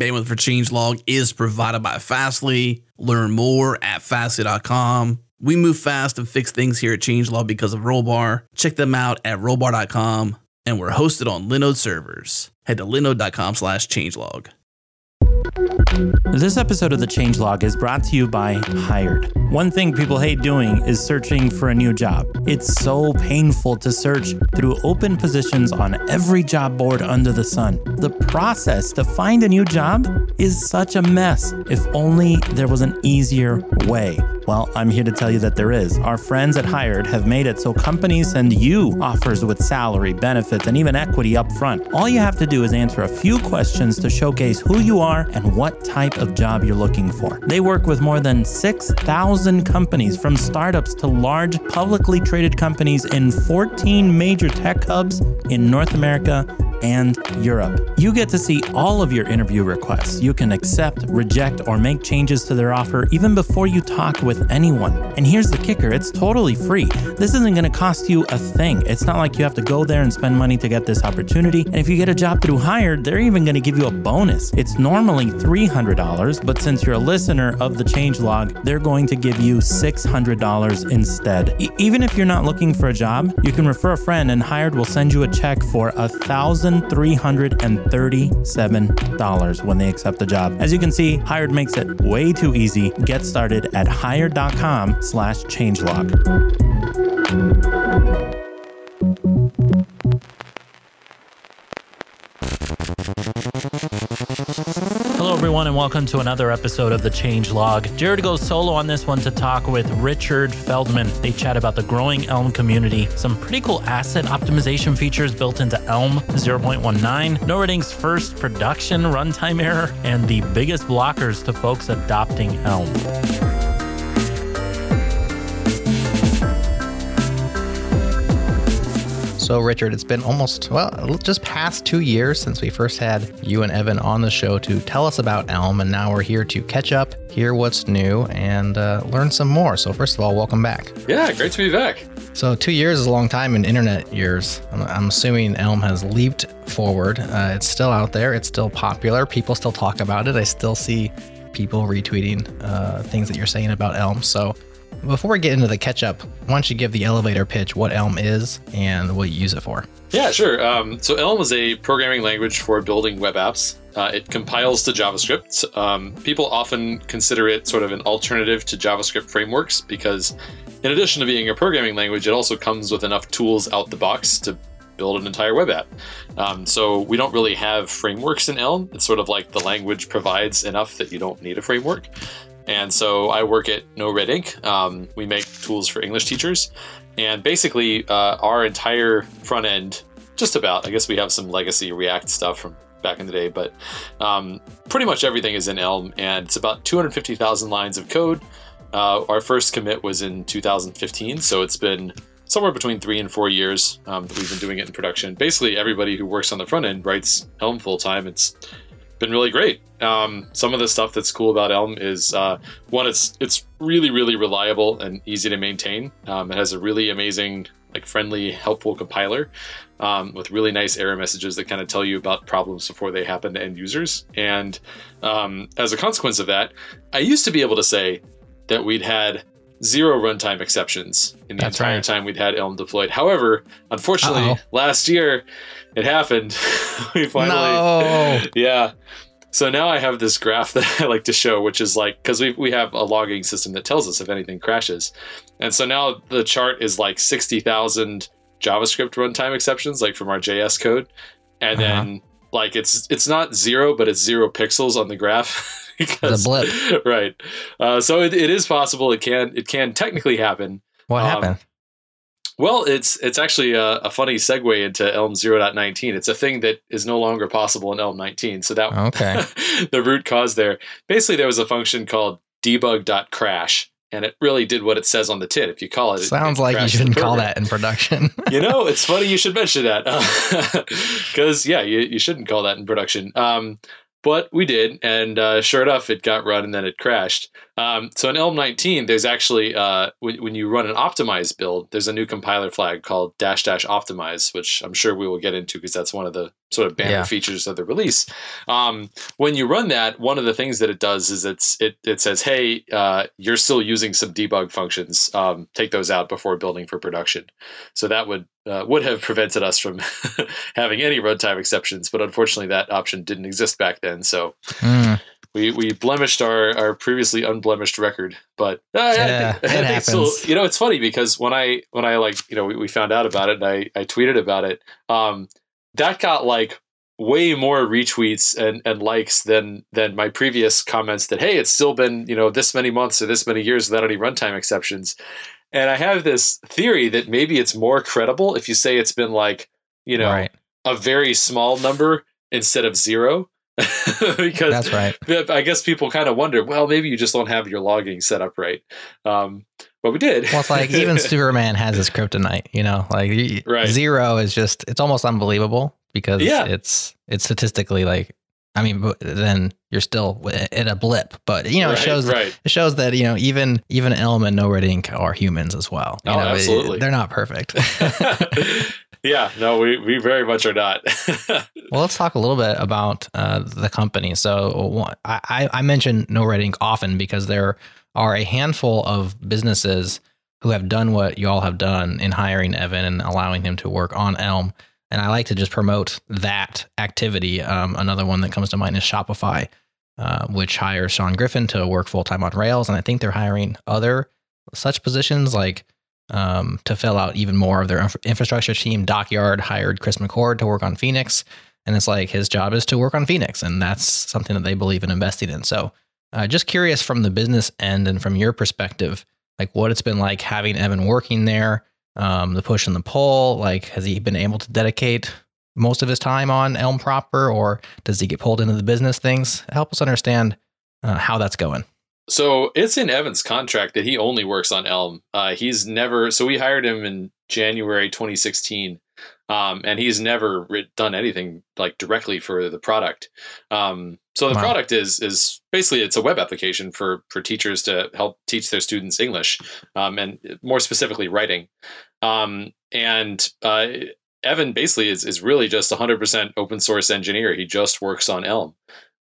Bandwidth for Changelog is provided by Fastly. Learn more at fastly.com. We move fast and fix things here at Changelog because of Rollbar. Check them out at rollbar.com. And we're hosted on Linode servers. Head to linode.com slash changelog. This episode of the Changelog is brought to you by Hired. One thing people hate doing is searching for a new job. It's so painful to search through open positions on every job board under the sun. The process to find a new job is such a mess. If only there was an easier way. Well, I'm here to tell you that there is. Our friends at Hired have made it so companies send you offers with salary, benefits, and even equity up front. All you have to do is answer a few questions to showcase who you are and what type of job you're looking for. They work with more than 6,000 companies, from startups to large publicly traded companies in 14 major tech hubs in North America and Europe. You get to see all of your interview requests. You can accept, reject, or make changes to their offer even before you talk with anyone. And here's the kicker it's totally free. This isn't going to cost you a thing. It's not like you have to go there and spend money to get this opportunity. And if you get a job through Hired, they're even going to give you a bonus. It's normally $300, but since you're a listener of the changelog, they're going to give you $600 instead. E- even if you're not looking for a job, you can refer a friend and Hired will send you a check for a $1,337 when they accept the job. As you can see, Hired makes it way too easy. Get started at hired.com slash changelog. Hello, everyone, and welcome to another episode of the Change Log. Jerod goes solo on this one to talk with Richard Feldman. They chat about the growing Elm community, some pretty cool asset optimization features built into Elm 0.19, NoRedInk's first production runtime error, and the biggest blockers to folks adopting Elm. So, Richard, it's been almost, well, just past two years since we first had you and Evan on the show to tell us about Elm, and now we're here to catch up, hear what's new, and uh, learn some more. So, first of all, welcome back. Yeah, great to be back. So, two years is a long time in internet years. I'm, I'm assuming Elm has leaped forward. Uh, it's still out there, it's still popular. People still talk about it. I still see people retweeting uh, things that you're saying about Elm. So, before we get into the catch up, why don't you give the elevator pitch what Elm is and what you use it for? Yeah, sure. Um, so Elm is a programming language for building web apps. Uh, it compiles to JavaScript. Um, people often consider it sort of an alternative to JavaScript frameworks because, in addition to being a programming language, it also comes with enough tools out the box to build an entire web app. Um, so we don't really have frameworks in Elm. It's sort of like the language provides enough that you don't need a framework. And so I work at NoRedInk. Um, we make tools for English teachers. And basically, uh, our entire front end, just about, I guess we have some legacy React stuff from back in the day, but um, pretty much everything is in Elm. And it's about 250,000 lines of code. Uh, our first commit was in 2015. So it's been somewhere between three and four years um, that we've been doing it in production. Basically, everybody who works on the front end writes Elm full time. It's been really great. Um, some of the stuff that's cool about Elm is uh, one, it's it's really really reliable and easy to maintain. Um, it has a really amazing, like friendly, helpful compiler um, with really nice error messages that kind of tell you about problems before they happen to end users. And um, as a consequence of that, I used to be able to say that we'd had zero runtime exceptions in the That's entire right. time we'd had Elm deployed. However, unfortunately, Uh-oh. last year it happened. we finally, No. yeah. So now I have this graph that I like to show, which is like because we we have a logging system that tells us if anything crashes, and so now the chart is like sixty thousand JavaScript runtime exceptions, like from our JS code, and Uh-huh. then like it's it's not zero, but it's zero pixels on the graph. because, blip. right? Uh, so it, it is possible. It can it can technically happen. What Um, happened? Well, it's it's actually a, a funny segue into Elm 0.19. It's a thing that is no longer possible in Elm 19. So that Okay. the root cause there. Basically, there was a function called debug.crash, and it really did what it says on the tin. If you call it, it- Sounds it like you shouldn't call that in production. you know, it's funny you should mention that because yeah, you, you shouldn't call that in production. Um, but we did, and uh, sure enough, it got run and then it crashed. Um, so in Elm 19, there's actually uh, when, when you run an optimized build, there's a new compiler flag called dash dash optimize, which I'm sure we will get into because that's one of the sort of banner Yeah. features of the release. Um, when you run that, one of the things that it does is it's it it says, hey, uh, you're still using some debug functions. Um, take those out before building for production. So that would uh, would have prevented us from having any runtime exceptions, but unfortunately that option didn't exist back then. So Mm, we we blemished our our previously unblemished record. But uh, I Yeah, think- it happens. you know, it's funny because when I when I like you know we, we found out about it and I I tweeted about it. Um, that got like way more retweets and, and likes than than my previous comments that hey it's still been you know this many months or this many years without any runtime exceptions and i have this theory that maybe it's more credible if you say it's been like you know right. a very small number instead of zero because That's right. I guess people kind of wonder, well, maybe you just don't have your logging set up right. Um, but we did. Well, it's like even Superman has his kryptonite, you know, like Right. zero is just, it's almost unbelievable because Yeah. it's, it's statistically like, I mean, but then you're still at a blip, but you know, right, it shows, right. it shows that, you know, even, even Elm and NoRedInk are humans as well. You Oh, know, it- absolutely. they're not perfect. yeah, no, we, we very much are not. Well, let's talk a little bit about uh, the company. So, I, I mention NoRedInk often because there are a handful of businesses who have done what you all have done in hiring Evan and allowing him to work on Elm. And I like to just promote that activity. Um, another one that comes to mind is Shopify, uh, which hires Sean Griffin to work full time on Rails. And I think they're hiring other such positions like um, to fill out even more of their inf- infrastructure team. Dockyard hired Chris McCord to work on Phoenix. And it's like his job is to work on Phoenix. And that's something that they believe in investing in. So uh, just curious from the business end and from your perspective, like what it's been like having Evan working there, um, the push and the pull. Like, has he been able to dedicate most of his time on Elm proper, or does he get pulled into the business things? Help us understand uh, how that's going. So it's in Evan's contract that he only works on Elm. Uh, he's never. So we hired him in January 2016, um, and he's never writ- done anything like directly for the product. Um, so the Wow. product is is basically it's a web application for for teachers to help teach their students English, um, and more specifically writing. Um, and uh, Evan basically is is really just 100% open source engineer. He just works on Elm.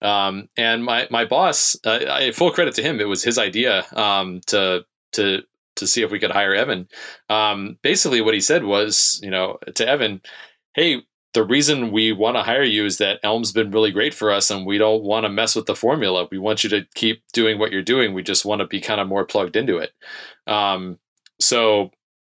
Um, and my my boss, uh, I full credit to him. It was his idea um, to to to see if we could hire Evan. Um, basically, what he said was, you know, to Evan, hey. The reason we want to hire you is that Elm's been really great for us, and we don't want to mess with the formula. We want you to keep doing what you're doing. We just want to be kind of more plugged into it. Um, so,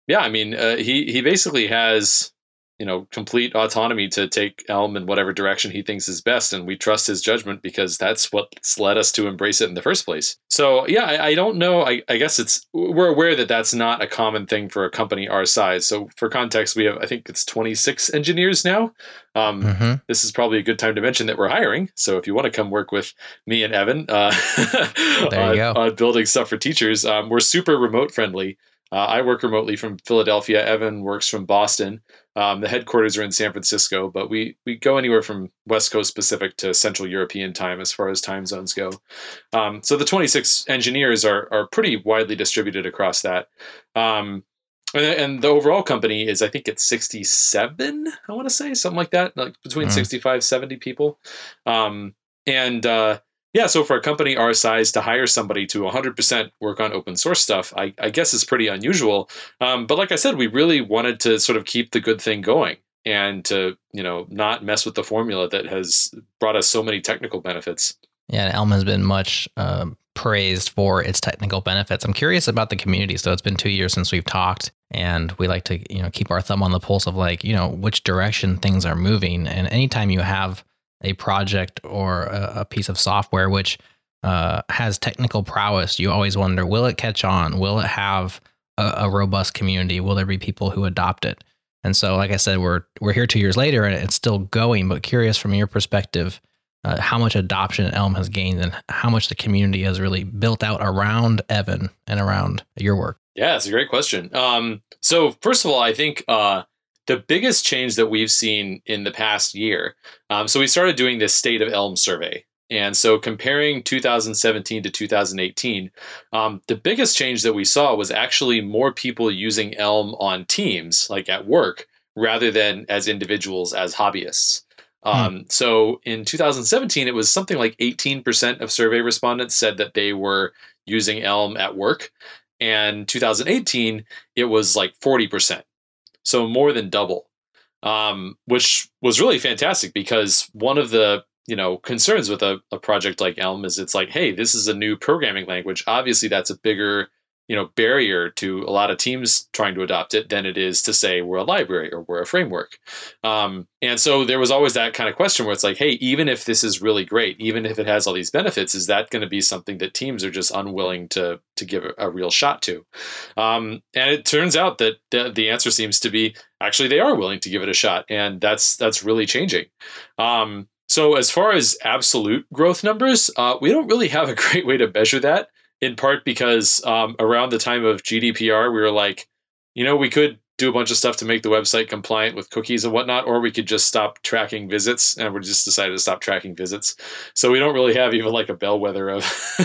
yeah, I mean, uh, he he basically has you know complete autonomy to take Elm in whatever direction he thinks is best, and we trust his judgment because that's what's led us to embrace it in the first place. So yeah, I, I don't know. I, I guess it's we're aware that that's not a common thing for a company our size. So for context, we have I think it's 26 engineers now. Um, Mm-hmm. this is probably a good time to mention that we're hiring. So if you want to come work with me and Evan uh, There you on, go. on building stuff for teachers, um, we're super remote friendly. Uh, I work remotely from Philadelphia. Evan works from Boston. Um, the headquarters are in San Francisco, but we we go anywhere from West Coast Pacific to Central European time as far as time zones go. Um, so the 26 engineers are are pretty widely distributed across that. Um, and, and the overall company is, I think it's 67, I want to say, something like that, like between Mm. 65, 70 people. Um, and uh, yeah, so for a company our size to hire somebody to 100% work on open source stuff, I, I guess is pretty unusual. Um, but like I said, we really wanted to sort of keep the good thing going and to, you know, not mess with the formula that has brought us so many technical benefits. Yeah, and Elm has been much um, praised for its technical benefits. I'm curious about the community. So it's been two years since we've talked, and we like to you know keep our thumb on the pulse of like you know which direction things are moving. And anytime you have a project or a, a piece of software which uh, has technical prowess, you always wonder will it catch on? Will it have a, a robust community? Will there be people who adopt it? And so, like I said, we're we're here two years later, and it's still going. But curious from your perspective, uh, how much adoption Elm has gained and how much the community has really built out around Evan and around your work. Yeah, it's a great question. Um, so first of all, I think uh, the biggest change that we've seen in the past year. Um, so we started doing this state of Elm survey, And so, comparing 2017 to 2018, um, the biggest change that we saw was actually more people using Elm on teams, like at work, rather than as individuals, as hobbyists. Hmm. Um, So in 2017, it was something like 18% of survey respondents said that they were using Elm at work. And 2018, it was like 40%. So more than double, um, which was really fantastic because one of the you know concerns with a, a project like Elm is it's like, hey, this is a new programming language. Obviously, that's a bigger you know barrier to a lot of teams trying to adopt it than it is to say we're a library or we're a framework. Um, and so there was always that kind of question where it's like hey even if this is really great even if it has all these benefits is that going to be something that teams are just unwilling to to give a, a real shot to? Um, and it turns out that the, the, answer seems to be actually they are willing to give it a shot and that's that's really changing. Um, so as far as absolute growth numbers, uh, we don't really have a great way to measure that in part because um, around the time of GDPR, we were like, you know, we could do a bunch of stuff to make the website compliant with cookies and whatnot, or we could just stop tracking visits, and we just decided to stop tracking visits. So we don't really have even like a bellwether of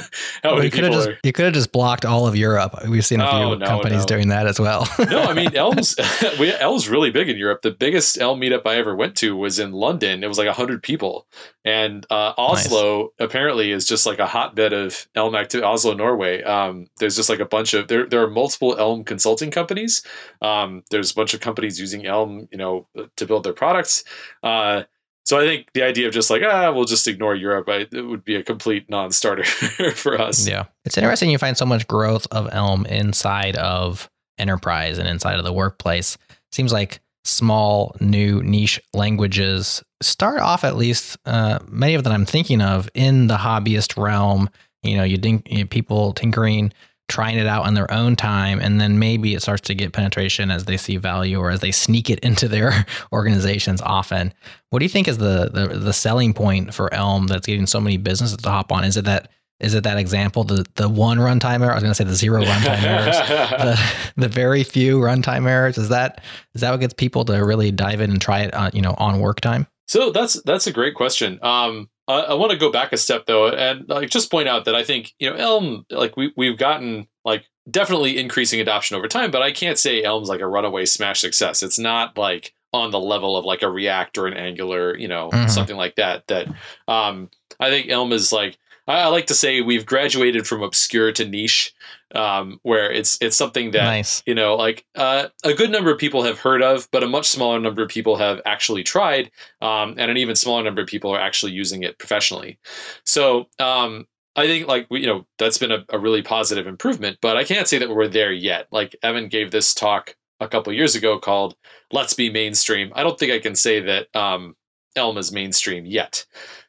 how well, many people just, are. You could have just blocked all of Europe. We've seen a few oh, no, companies no. doing that as well. no, I mean Elm's we, Elm's really big in Europe. The biggest Elm meetup I ever went to was in London. It was like hundred people, and uh, Oslo nice. apparently is just like a hotbed of Elm activity. Oslo, Norway. Um, there's just like a bunch of there. There are multiple Elm consulting companies. Um, there's a bunch of companies using Elm, you know, to build their products. Uh, so I think the idea of just like ah, we'll just ignore Europe, I, it would be a complete non-starter for us. Yeah, it's interesting you find so much growth of Elm inside of enterprise and inside of the workplace. Seems like small new niche languages start off at least uh, many of them I'm thinking of in the hobbyist realm. You know, you think you know, people tinkering trying it out on their own time and then maybe it starts to get penetration as they see value or as they sneak it into their organizations often. What do you think is the, the the, selling point for elm that's getting so many businesses to hop on? Is it that is it that example the the one runtime error? I was going to say the zero runtime errors. The, the very few runtime errors. Is that is that what gets people to really dive in and try it uh, you know on work time? So that's that's a great question. Um I, I want to go back a step though, and like just point out that I think you know Elm, like we we've gotten like definitely increasing adoption over time, but I can't say Elm's like a runaway smash success. It's not like on the level of like a React or an Angular, you know, mm-hmm. something like that. That um, I think Elm is like I, like to say we've graduated from obscure to niche, um, where it's it's something that nice. you know, like uh, a good number of people have heard of, but a much smaller number of people have actually tried, um, and an even smaller number of people are actually using it professionally. So um, I think like we, you know that's been a, a, really positive improvement, but I can't say that we're there yet. Like Evan gave this talk a couple years ago called "Let's Be Mainstream." I don't think I can say that um, Elm is mainstream yet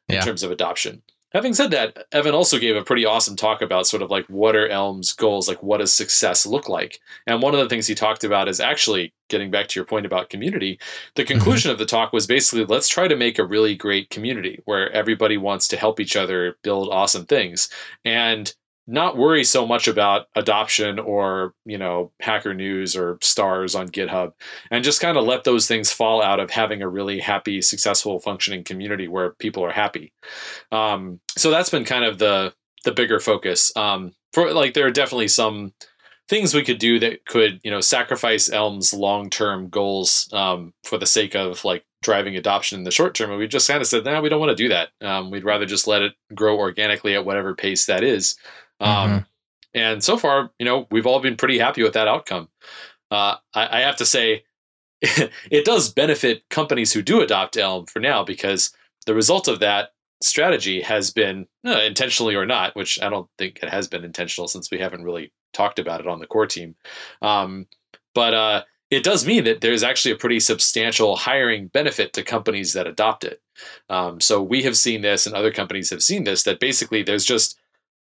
in yeah. terms of adoption. Having said that, Evan also gave a pretty awesome talk about sort of like what are Elm's goals, like what does success look like? And one of the things he talked about is actually getting back to your point about community. The mm-hmm. conclusion mm-hmm. of the talk was basically let's try to make a really great community where everybody wants to help each other build awesome things. And not worry so much about adoption or you know hacker news or stars on github and just kind of let those things fall out of having a really happy successful functioning community where people are happy. Um, so that's been kind of the the bigger focus. Um, for like there are definitely some things we could do that could you know sacrifice elm's long-term goals um, for the sake of like driving adoption in the short term and we just kind of said no nah, we don't want to do that. Um, we'd rather just let it grow organically at whatever pace that is um, mm-hmm. And so far, you know, we've all been pretty happy with that outcome. Uh, I, I have to say, it does benefit companies who do adopt Elm for now because the result of that strategy has been uh, intentionally or not, which I don't think it has been intentional since we haven't really talked about it on the core team. Um, but uh, it does mean that there's actually a pretty substantial hiring benefit to companies that adopt it. Um, so we have seen this, and other companies have seen this. That basically there's just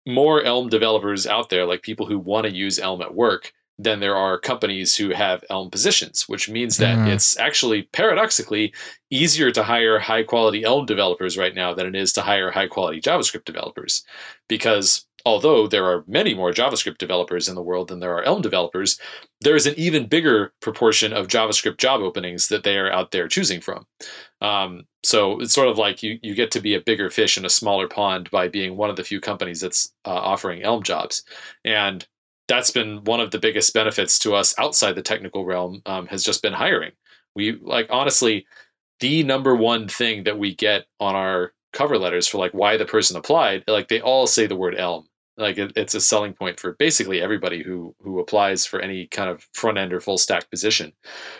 more Elm developers out there, like people who want to use Elm at work, than there are companies who have Elm positions, which means that mm. it's actually paradoxically easier to hire high quality Elm developers right now than it is to hire high quality JavaScript developers. Because although there are many more JavaScript developers in the world than there are Elm developers, there is an even bigger proportion of JavaScript job openings that they are out there choosing from. Um, so it's sort of like you, you get to be a bigger fish in a smaller pond by being one of the few companies that's uh, offering Elm jobs. And that's been one of the biggest benefits to us outside the technical realm um, has just been hiring. We like honestly, the number one thing that we get on our cover letters for like why the person applied, like they all say the word Elm. Like it, it's a selling point for basically everybody who who applies for any kind of front end or full stack position.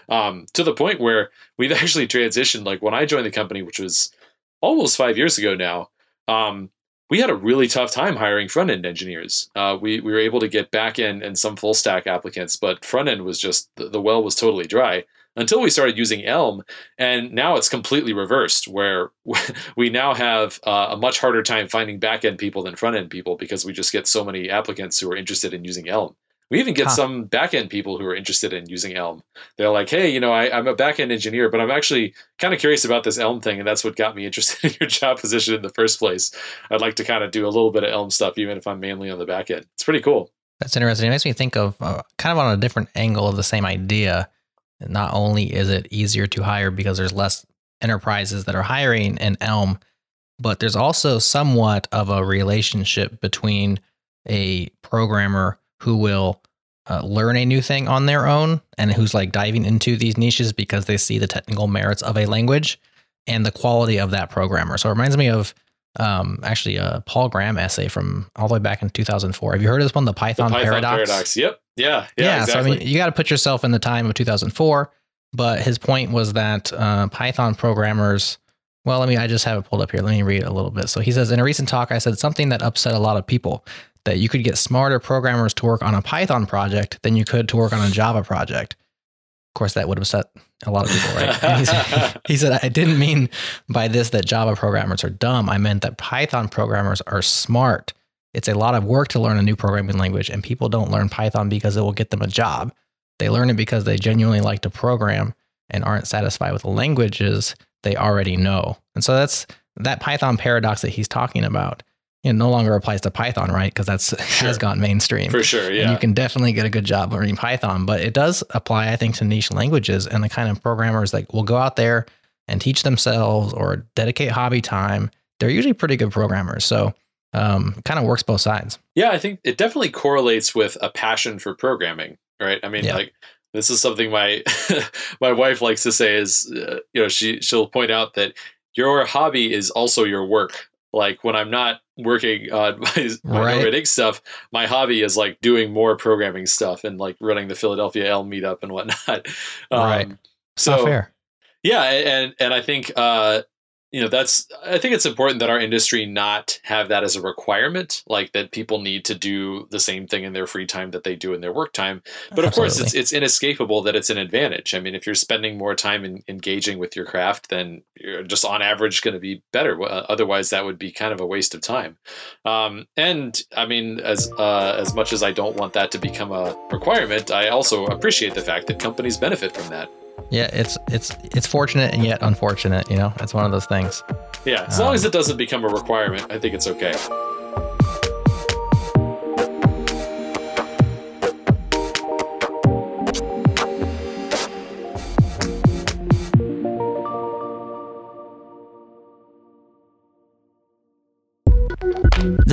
Um, to the point where we've actually transitioned. Like when I joined the company, which was almost five years ago now, um, we had a really tough time hiring front end engineers. Uh, we, we were able to get back end and some full stack applicants, but front end was just the, the well was totally dry until we started using Elm. And now it's completely reversed, where we now have uh, a much harder time finding back end people than front end people because we just get so many applicants who are interested in using Elm. We even get huh. some back end people who are interested in using Elm. They're like, hey, you know, I, am a back end engineer, but I'm actually kind of curious about this Elm thing. And that's what got me interested in your job position in the first place. I'd like to kind of do a little bit of Elm stuff, even if I'm mainly on the back end. It's pretty cool. That's interesting. It makes me think of uh, kind of on a different angle of the same idea. Not only is it easier to hire because there's less enterprises that are hiring in Elm, but there's also somewhat of a relationship between a programmer who will uh, learn a new thing on their own and who's like diving into these niches because they see the technical merits of a language and the quality of that programmer. So it reminds me of um, actually a Paul Graham essay from all the way back in 2004. Have you heard of this one, the Python, the Python Paradox? Paradox? Yep. Yeah. Yeah. yeah exactly. So I mean, you got to put yourself in the time of 2004. But his point was that uh, Python programmers. Well, let me. I just have it pulled up here. Let me read a little bit. So he says in a recent talk, I said something that upset a lot of people that you could get smarter programmers to work on a Python project than you could to work on a Java project. Of course, that would have upset a lot of people, right? he said, I didn't mean by this that Java programmers are dumb. I meant that Python programmers are smart. It's a lot of work to learn a new programming language, and people don't learn Python because it will get them a job. They learn it because they genuinely like to program and aren't satisfied with the languages they already know. And so that's that Python paradox that he's talking about it no longer applies to Python, right? Because that's sure. has gone mainstream for sure. Yeah, and you can definitely get a good job learning Python, but it does apply, I think, to niche languages and the kind of programmers that will go out there and teach themselves or dedicate hobby time. They're usually pretty good programmers, so um, kind of works both sides. Yeah, I think it definitely correlates with a passion for programming, right? I mean, yeah. like this is something my my wife likes to say is, uh, you know, she she'll point out that your hobby is also your work like when I'm not working on my, my right. stuff, my hobby is like doing more programming stuff and like running the Philadelphia Elm meetup and whatnot. Right. Um, so fair. Yeah, and and I think uh, you know that's i think it's important that our industry not have that as a requirement like that people need to do the same thing in their free time that they do in their work time. But of course it's it's inescapable that it's an advantage. I mean if you're spending more time in engaging with your craft then you're just on average going to be better. Otherwise that would be kind of a waste of time. Um, and i mean as uh, as much as i don't want that to become a requirement i also appreciate the fact that companies benefit from that yeah, it's it's it's fortunate and yet unfortunate. You know, it's one of those things. Yeah, as um, long as it doesn't become a requirement, I think it's okay.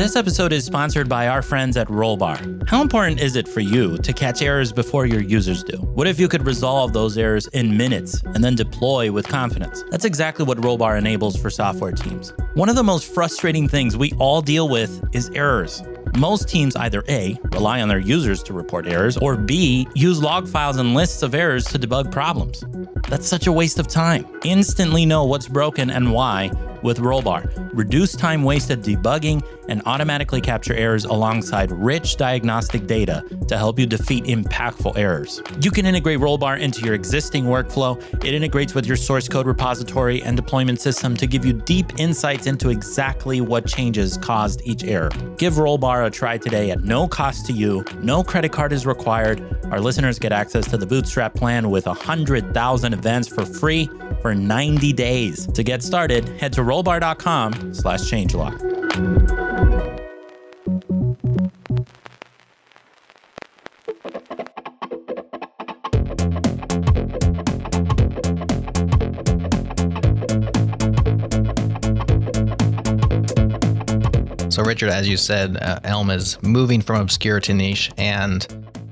This episode is sponsored by our friends at Rollbar. How important is it for you to catch errors before your users do? What if you could resolve those errors in minutes and then deploy with confidence? That's exactly what Rollbar enables for software teams. One of the most frustrating things we all deal with is errors. Most teams either A, rely on their users to report errors, or B, use log files and lists of errors to debug problems. That's such a waste of time. Instantly know what's broken and why with Rollbar. Reduce time wasted debugging and automatically capture errors alongside rich diagnostic data to help you defeat impactful errors. You can integrate Rollbar into your existing workflow. It integrates with your source code repository and deployment system to give you deep insights into exactly what changes caused each error. Give Rollbar a try today at no cost to you. No credit card is required. Our listeners get access to the Bootstrap plan with 100,000 events for free for 90 days. To get started, head to rollbar.com So, Richard, as you said, uh, Elm is moving from obscure to niche, and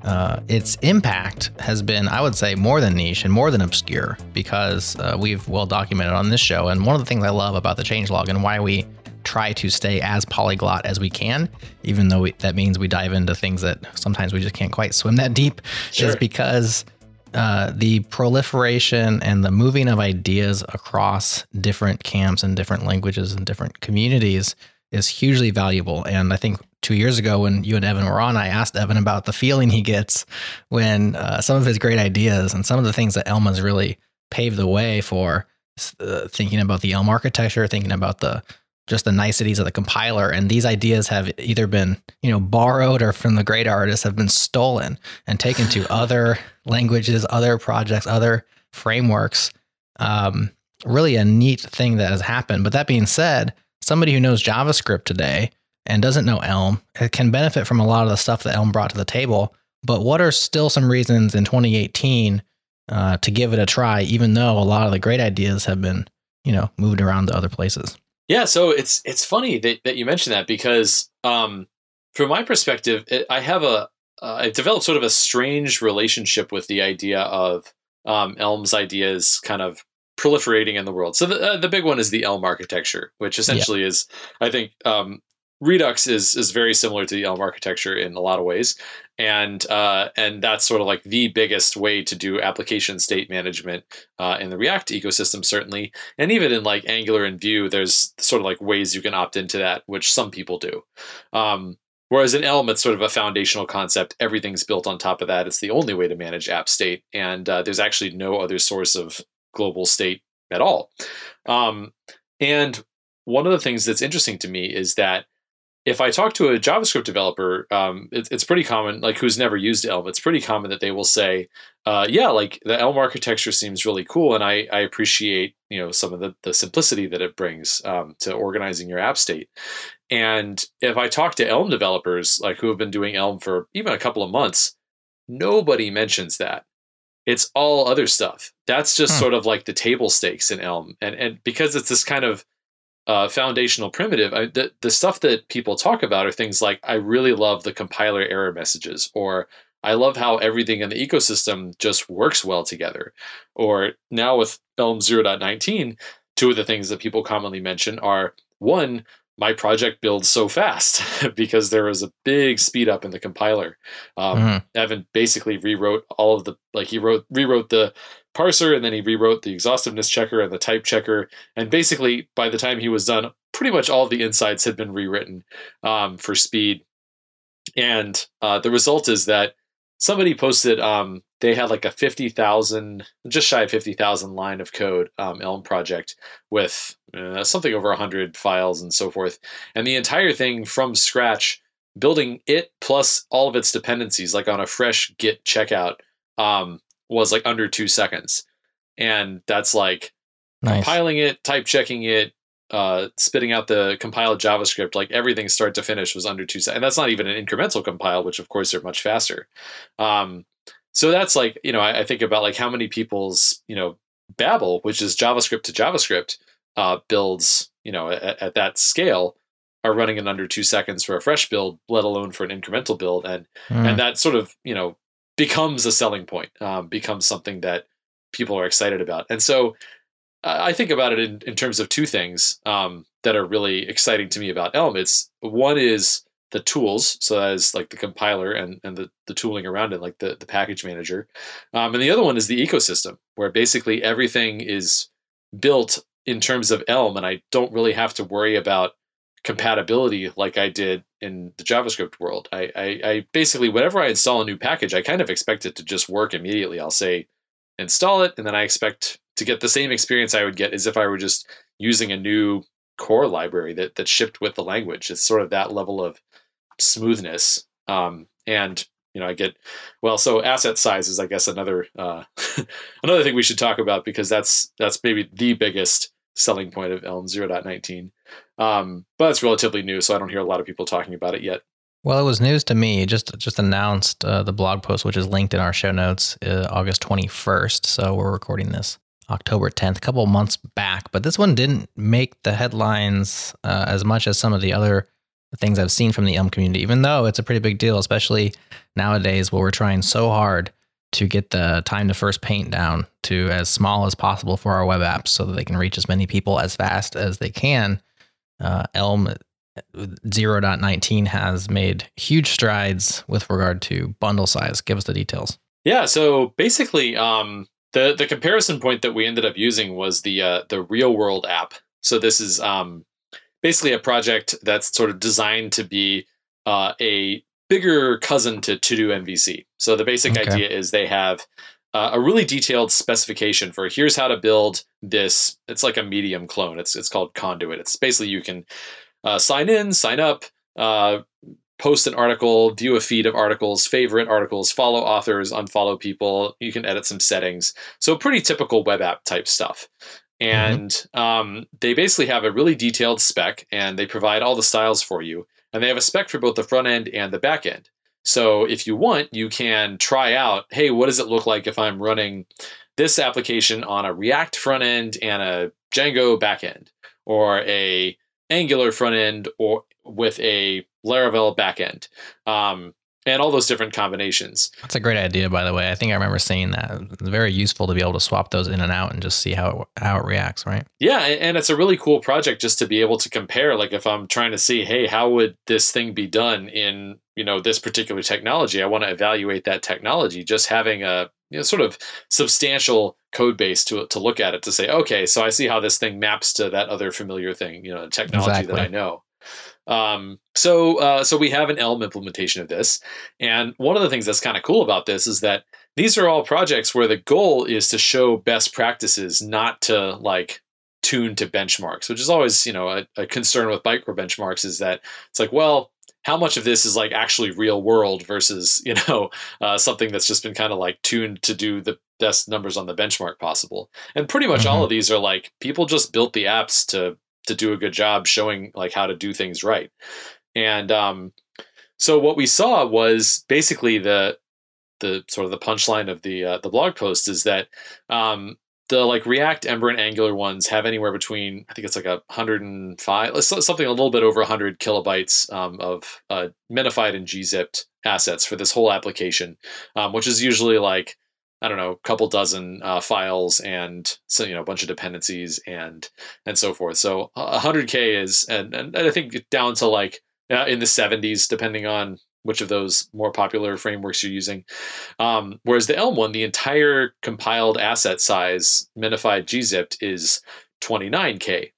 uh, its impact has been, I would say, more than niche and more than obscure because uh, we've well documented on this show. And one of the things I love about the changelog and why we try to stay as polyglot as we can, even though we, that means we dive into things that sometimes we just can't quite swim that deep, Sure. is because uh, the proliferation and the moving of ideas across different camps and different languages and different communities is hugely valuable. And I think two years ago, when you and Evan were on, I asked Evan about the feeling he gets when uh, some of his great ideas and some of the things that Elm's really paved the way for, uh, thinking about the Elm architecture, thinking about the just the niceties of the compiler. And these ideas have either been you know borrowed or from the great artists have been stolen and taken to other languages other projects other frameworks. Um, really a neat thing that has happened. But that being said somebody who knows javascript today and doesn't know elm can benefit from a lot of the stuff that elm brought to the table. But what are still some reasons in 2018 uh, to give it a try even though a lot of the great ideas have been you know moved around to other places? Yeah, so it's it's funny that, that you mentioned that because um, from my perspective, it, I have a uh, I've developed sort of a strange relationship with the idea of um, Elm's ideas kind of proliferating in the world. So the uh, the big one is the Elm architecture, which essentially is I think um, Redux is is very similar to the Elm architecture in a lot of ways, and uh, and that's sort of like the biggest way to do application state management uh, in the React ecosystem, certainly, and even in like Angular and Vue, there's sort of like ways you can opt into that, which some people do. Um, whereas in Elm, it's sort of a foundational concept. Everything's built on top of that. It's the only way to manage app state, and uh, there's actually no other source of global state at all. Um, and one of the things that's interesting to me is that if I talk to a JavaScript developer, um, it, it's pretty common, like who's never used Elm, it's pretty common that they will say, uh, "Yeah, like the Elm architecture seems really cool, and I, I appreciate you know some of the, the simplicity that it brings um, to organizing your app state." And if I talk to Elm developers, like who have been doing Elm for even a couple of months, nobody mentions that. It's all other stuff. That's just Hmm. sort of like the table stakes in Elm, and and because it's this kind of uh, foundational primitive, I, the, the stuff that people talk about are things like, I really love the compiler error messages, or I love how everything in the ecosystem just works well together. Or now with Elm 0.19, two of the things that people commonly mention are one, my project builds so fast because there was a big speed up in the compiler. Um, Mhm. Evan basically rewrote all of the like he wrote rewrote the parser and then he rewrote the exhaustiveness checker and the type checker and basically by the time he was done pretty much all of the insides had been rewritten um, for speed and uh, the result is that somebody posted um, they had like a 50000 just shy of 50000 line of code um, elm project with uh, something over 100 files and so forth. And the entire thing from scratch building it plus all of its dependencies like on a fresh git checkout um, was like under two seconds. And that's like nice. compiling it, type checking it, uh, spitting out the compiled JavaScript, like everything start to finish was under two seconds. And that's not even an incremental compile, which of course are much faster. Um, so that's like, you know, I, I think about like how many people's, you know, Babel, which is JavaScript to JavaScript, uh, builds, you know, at, at that scale are running in under two seconds for a fresh build, let alone for an incremental build. And Mm. and that sort of you know becomes a selling point um, becomes something that people are excited about and so i think about it in, in terms of two things um, that are really exciting to me about elm it's one is the tools so as like the compiler and, and the, the tooling around it like the, the package manager um, and the other one is the ecosystem where basically everything is built in terms of elm and i don't really have to worry about compatibility like I did in the JavaScript world. I, I, I basically, whenever I install a new package, I kind of expect it to just work immediately. I'll say install it, and then I expect to get the same experience I would get as if I were just using a new core library that, that shipped with the language. It's sort of that level of smoothness. Um, and you know, I get well. So asset size is, I guess, another uh, another thing we should talk about because that's that's maybe the biggest selling point of Elm 0.19. Um, but it's relatively new, so I don't hear a lot of people talking about it yet. Well, it was news to me. Just just announced uh, the blog post, which is linked in our show notes, uh, August twenty first. So we're recording this October tenth, a couple months back. But this one didn't make the headlines uh, as much as some of the other things I've seen from the Elm community, even though it's a pretty big deal, especially nowadays where we're trying so hard to get the time to first paint down to as small as possible for our web apps so that they can reach as many people as fast as they can. Uh, Elm 0.19 has made huge strides with regard to bundle size. Give us the details. Yeah, so basically, um, the the comparison point that we ended up using was the uh, the real world app. So this is um, basically a project that's sort of designed to be uh, a bigger cousin to To Do MVC. So the basic Okay. idea is they have uh, a really detailed specification for here's how to build this. It's like a medium clone. It's it's called Conduit. It's basically you can uh, sign in, sign up, uh, post an article, view a feed of articles, favorite articles, follow authors, unfollow people. You can edit some settings. So pretty typical web app type stuff. And um, they basically have a really detailed spec, and they provide all the styles for you. And they have a spec for both the front end and the back end. So if you want, you can try out, hey, what does it look like if I'm running this application on a React front end and a Django back end, or a Angular front end, or with a Laravel back end, um, and all those different combinations. That's a great idea, by the way. I think I remember seeing that. It's very useful to be able to swap those in and out and just see how it, how it reacts, right? Yeah, and it's a really cool project just to be able to compare. Like if I'm trying to see, hey, how would this thing be done in you know this particular technology? I want to evaluate that technology. Just having a you know, sort of substantial code base to to look at it to say, okay, so I see how this thing maps to that other familiar thing, you know, technology Exactly. that I know. Um, so uh, so we have an Elm implementation of this, and one of the things that's kind of cool about this is that these are all projects where the goal is to show best practices, not to like tune to benchmarks, which is always you know a, a concern with micro benchmarks is that it's like well. How much of this is like actually real world versus you know uh, something that's just been kind of like tuned to do the best numbers on the benchmark possible? And pretty much all Mhm. of these are like people just built the apps to to do a good job showing like how to do things right. And um, so what we saw was basically the the sort of the punchline of the uh, the blog post is that um, the like React, Ember, and Angular ones have anywhere between I think it's like a hundred and five, something a little bit over hundred kilobytes um, of uh, minified and gzipped assets for this whole application, um, which is usually like I don't know, a couple dozen uh, files and so you know a bunch of dependencies and and so forth. So uh, 100k is and, and I think down to like uh, in the 70s depending on which of those more popular frameworks you're using. Um, whereas the Elm one, the entire compiled asset size minified gzipped is 29k,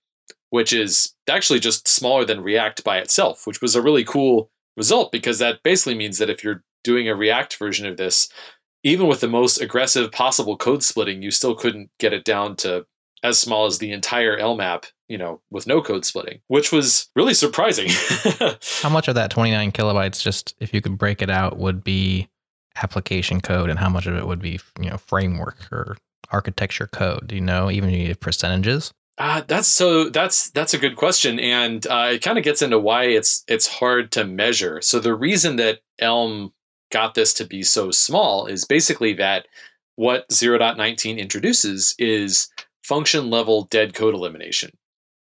which is actually just smaller than React by itself, which was a really cool result because that basically means that if you're doing a React version of this, even with the most aggressive possible code splitting, you still couldn't get it down to as small as the entire Elm app, you know, with no code splitting, which was really surprising. How much of that 29 kilobytes, just if you could break it out, would be application code, and how much of it would be, you know, framework or architecture code? Do you know, even if you percentages? Uh, that's so that's that's a good question, and uh, it kind of gets into why it's it's hard to measure. So the reason that Elm got this to be so small is basically that what 0.19 introduces is function level dead code elimination.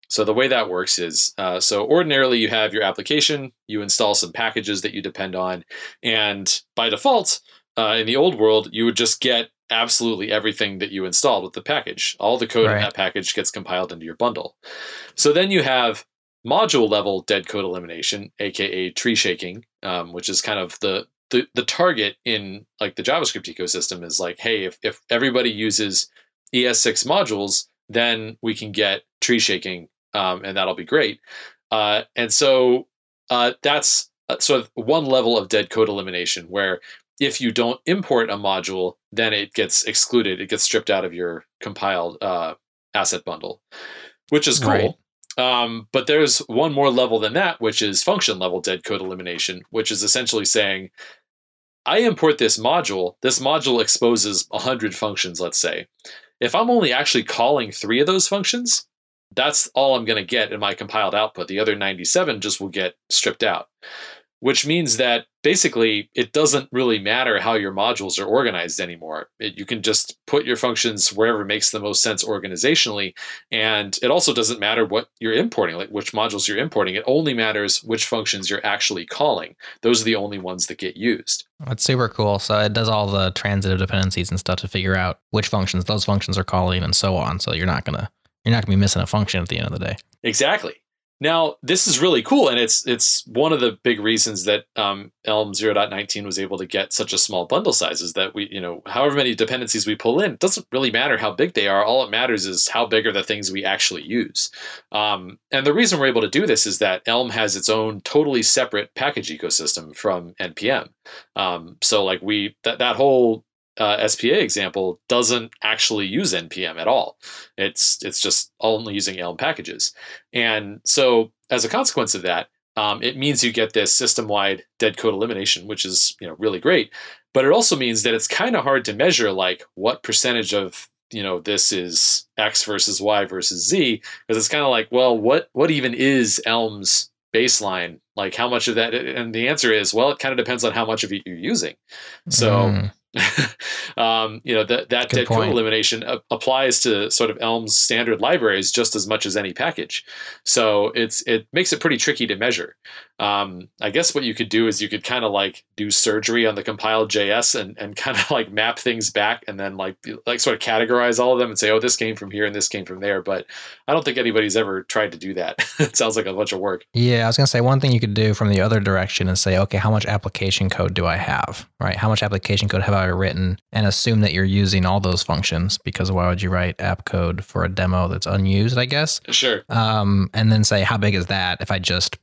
So the way that works is uh, so ordinarily you have your application, you install some packages that you depend on, and by default, uh, in the old world, you would just get absolutely everything that you installed with the package. All the code in that package gets compiled into your bundle. So then you have module level dead code elimination, aka tree shaking, um, which is kind of the the, the target in like the JavaScript ecosystem is like, hey, if, if everybody uses ES6 modules, then we can get tree shaking, um, and that'll be great. Uh, and so uh, that's uh, sort of one level of dead code elimination where if you don't import a module, then it gets excluded. It gets stripped out of your compiled uh, asset bundle, which is cool. Right. Um, but there's one more level than that, which is function level dead code elimination, which is essentially saying, I import this module. This module exposes 100 functions, let's say. If I'm only actually calling three of those functions, that's all I'm going to get in my compiled output. The other 97 just will get stripped out. Which means that basically it doesn't really matter how your modules are organized anymore. It, you can just put your functions wherever makes the most sense organizationally. And it also doesn't matter what you're importing, like which modules you're importing. It only matters which functions you're actually calling. Those are the only ones that get used. That's super cool. So it does all the transitive dependencies and stuff to figure out which functions those functions are calling and so on. So you're not gonna you're not gonna be missing a function at the end of the day. Exactly. Now, this is really cool, and it's it's one of the big reasons that um, Elm 0.19 was able to get such a small bundle size is that we, you know, however many dependencies we pull in, doesn't really matter how big they are. All it matters is how big are the things we actually use. Um, and the reason we're able to do this is that Elm has its own totally separate package ecosystem from NPM. Um, so, like we that that whole uh, SPA example doesn't actually use npm at all. It's it's just only using Elm packages, and so as a consequence of that, um, it means you get this system-wide dead code elimination, which is you know really great. But it also means that it's kind of hard to measure like what percentage of you know this is X versus Y versus Z because it's kind of like well what what even is Elm's baseline like how much of that and the answer is well it kind of depends on how much of it you're using so mm. um, you know that that dead code elimination a- applies to sort of Elm's standard libraries just as much as any package. So it's it makes it pretty tricky to measure. Um, I guess what you could do is you could kind of like do surgery on the compiled JS and and kind of like map things back and then like like sort of categorize all of them and say oh this came from here and this came from there. But I don't think anybody's ever tried to do that. it sounds like a bunch of work. Yeah, I was gonna say one thing you could do from the other direction and say okay how much application code do I have right? How much application code have I written? And assume that you're using all those functions because why would you write app code for a demo that's unused? I guess. Sure. Um, and then say how big is that if I just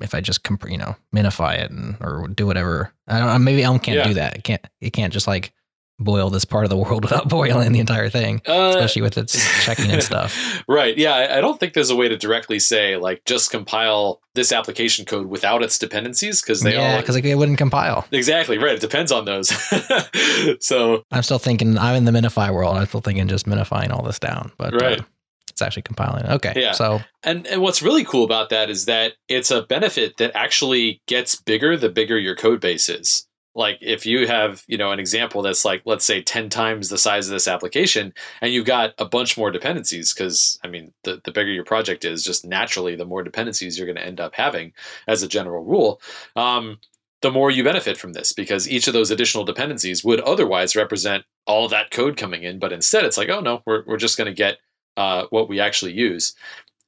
if I just comp- you know minify it and or do whatever. I don't. Maybe Elm can't yeah. do that. It can't. It can't just like boil this part of the world without boiling the entire thing, uh, especially with its checking and stuff. Right. Yeah. I, I, don't think there's a way to directly say like just compile this application code without its dependencies because they yeah, because it wouldn't compile. Exactly. Right. It depends on those. so I'm still thinking I'm in the minify world. I'm still thinking just minifying all this down, but uh, right. Uh, it's actually compiling. Okay. Yeah. So and and what's really cool about that is that it's a benefit that actually gets bigger the bigger your code base is like if you have you know an example that's like let's say 10 times the size of this application and you've got a bunch more dependencies because i mean the, the bigger your project is just naturally the more dependencies you're going to end up having as a general rule um, the more you benefit from this because each of those additional dependencies would otherwise represent all that code coming in but instead it's like oh no we're, we're just going to get uh, what we actually use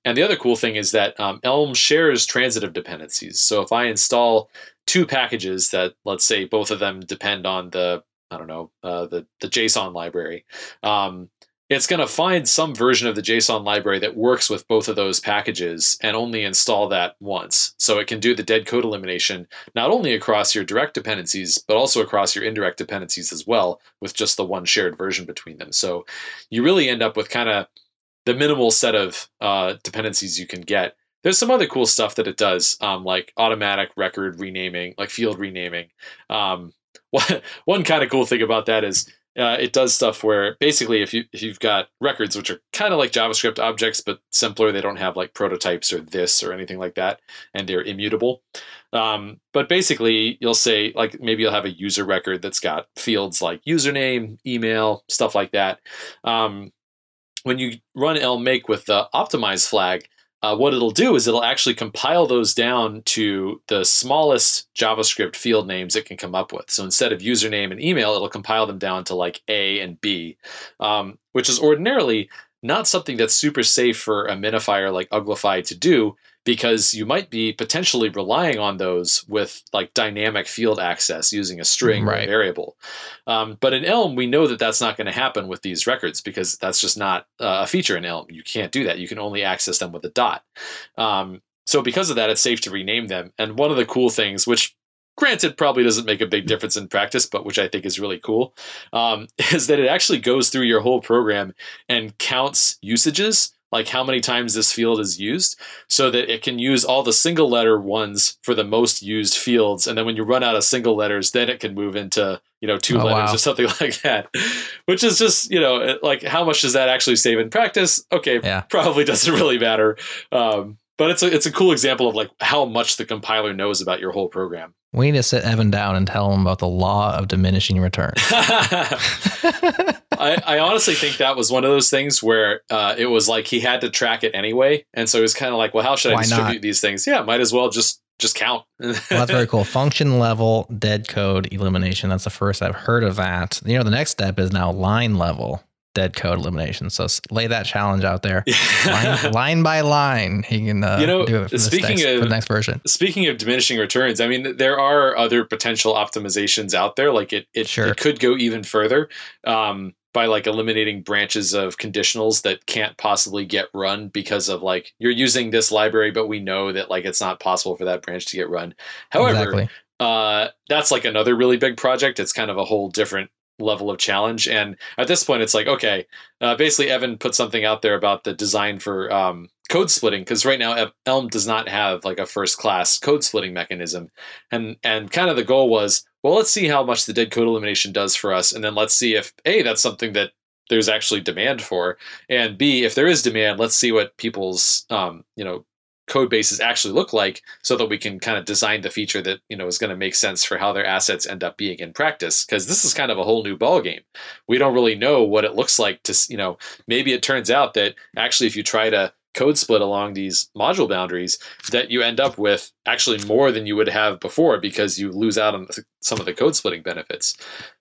and the other cool thing is that um, Elm shares transitive dependencies. So if I install two packages that, let's say, both of them depend on the, I don't know, uh, the the JSON library, um, it's going to find some version of the JSON library that works with both of those packages and only install that once. So it can do the dead code elimination not only across your direct dependencies, but also across your indirect dependencies as well, with just the one shared version between them. So you really end up with kind of the minimal set of uh, dependencies you can get. There's some other cool stuff that it does, um, like automatic record renaming, like field renaming. Um, one one kind of cool thing about that is uh, it does stuff where basically if you if you've got records which are kind of like JavaScript objects but simpler, they don't have like prototypes or this or anything like that, and they're immutable. Um, but basically, you'll say like maybe you'll have a user record that's got fields like username, email, stuff like that. Um, when you run Elm make with the optimize flag, uh, what it'll do is it'll actually compile those down to the smallest JavaScript field names it can come up with. So instead of username and email, it'll compile them down to like A and B, um, which is ordinarily not something that's super safe for a minifier like Uglify to do because you might be potentially relying on those with like dynamic field access using a string right. variable. Um, but in Elm, we know that that's not going to happen with these records because that's just not uh, a feature in Elm. You can't do that. You can only access them with a dot. Um, so because of that, it's safe to rename them. And one of the cool things, which granted probably doesn't make a big difference in practice but which i think is really cool um, is that it actually goes through your whole program and counts usages like how many times this field is used so that it can use all the single letter ones for the most used fields and then when you run out of single letters then it can move into you know two oh, letters wow. or something like that which is just you know like how much does that actually save in practice okay yeah. probably doesn't really matter um, but it's a it's a cool example of like how much the compiler knows about your whole program. We need to sit Evan down and tell him about the law of diminishing returns. I, I honestly think that was one of those things where uh, it was like he had to track it anyway, and so it was kind of like, well, how should I Why distribute not? these things? Yeah, might as well just just count. Well, that's very cool. Function level dead code elimination. That's the first I've heard of that. You know, the next step is now line level dead code elimination. So lay that challenge out there, line, line by line. He can uh, You know, do it for, speaking next, for of- the next version. Speaking of diminishing returns, I mean, there are other potential optimizations out there. Like it, it, Sure. it could go even further um, by like eliminating branches of conditionals that can't possibly get run because of like you're using this library, but we know that like it's not possible for that branch to get run. However, exactly. uh, that's like another really big project. It's kind of a whole different level of challenge. And at this point, it's like, okay, uh, basically, Evan put something out there about the design for um, code splitting because right now Elm does not have like a first class code splitting mechanism, and and kind of the goal was, well, let's see how much the dead code elimination does for us, and then let's see if a that's something that there's actually demand for, and b if there is demand, let's see what people's um, you know code bases actually look like so that we can kind of design the feature that you know is going to make sense for how their assets end up being in practice because this is kind of a whole new ball game we don't really know what it looks like to you know maybe it turns out that actually if you try to code split along these module boundaries that you end up with actually more than you would have before because you lose out on some of the code splitting benefits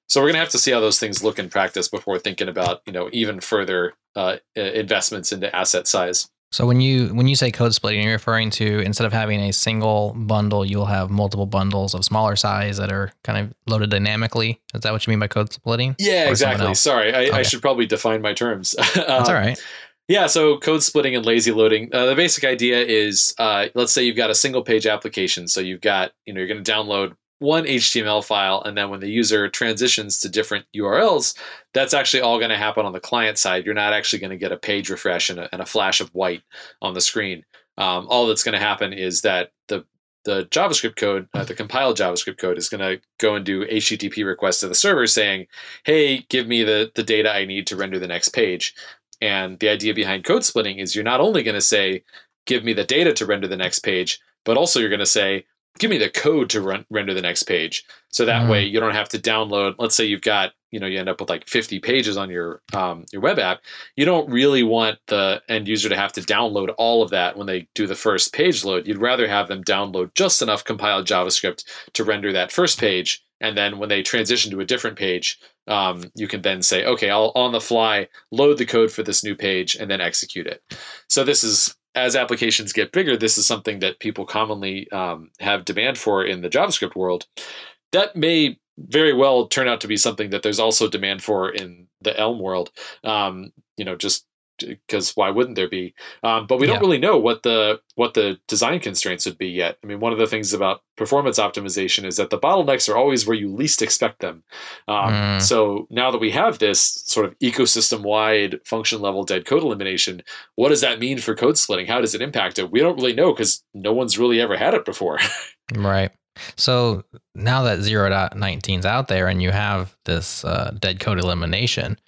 so we're going to have to see how those things look in practice before thinking about you know even further uh, investments into asset size So when you when you say code splitting, you're referring to instead of having a single bundle, you'll have multiple bundles of smaller size that are kind of loaded dynamically. Is that what you mean by code splitting? Yeah, Or exactly. Sorry, I, I should probably define my terms. That's Um, all right. Yeah, so code splitting and lazy loading. Uh, the basic idea is, uh, let's say you've got a single page application. So you've got, you know, you're going to download one HTML file, and then when the user transitions to different URLs, that's actually all going to happen on the client side. You're not actually going to get a page refresh and a, and a flash of white on the screen. Um, all that's going to happen is that the the JavaScript code, uh, the compiled JavaScript code, is going to go and do HTTP requests to the server saying, "Hey, give me the the data I need to render the next page." And the idea behind code splitting is you're not only going to say, "Give me the data to render the next page," but also you're going to say, "Give me the code to run, render the next page." So that Mm. way you don't have to download. Let's say you've got you know you end up with like 50 pages on your um, your web app. You don't really want the end user to have to download all of that when they do the first page load. You'd rather have them download just enough compiled JavaScript to render that first page, and then when they transition to a different page, um, you can then say, okay, I'll on the fly load the code for this new page and then execute it. So this is as applications get bigger, this is something that people commonly um, have demand for in the JavaScript world. That may very well turn out to be something that there's also demand for in the Elm world. Um, you know, just because why wouldn't there be? Um, but we don't really know what the what the design constraints would be yet. I mean, one of the things about performance optimization is that the bottlenecks are always where you least expect them. Um, Mm. So now that we have this sort of ecosystem wide function level dead code elimination, what does that mean for code splitting? How does it impact it? We don't really know because no one's really ever had it before. Right. So now that 0.19 is out there and you have this uh, dead code elimination,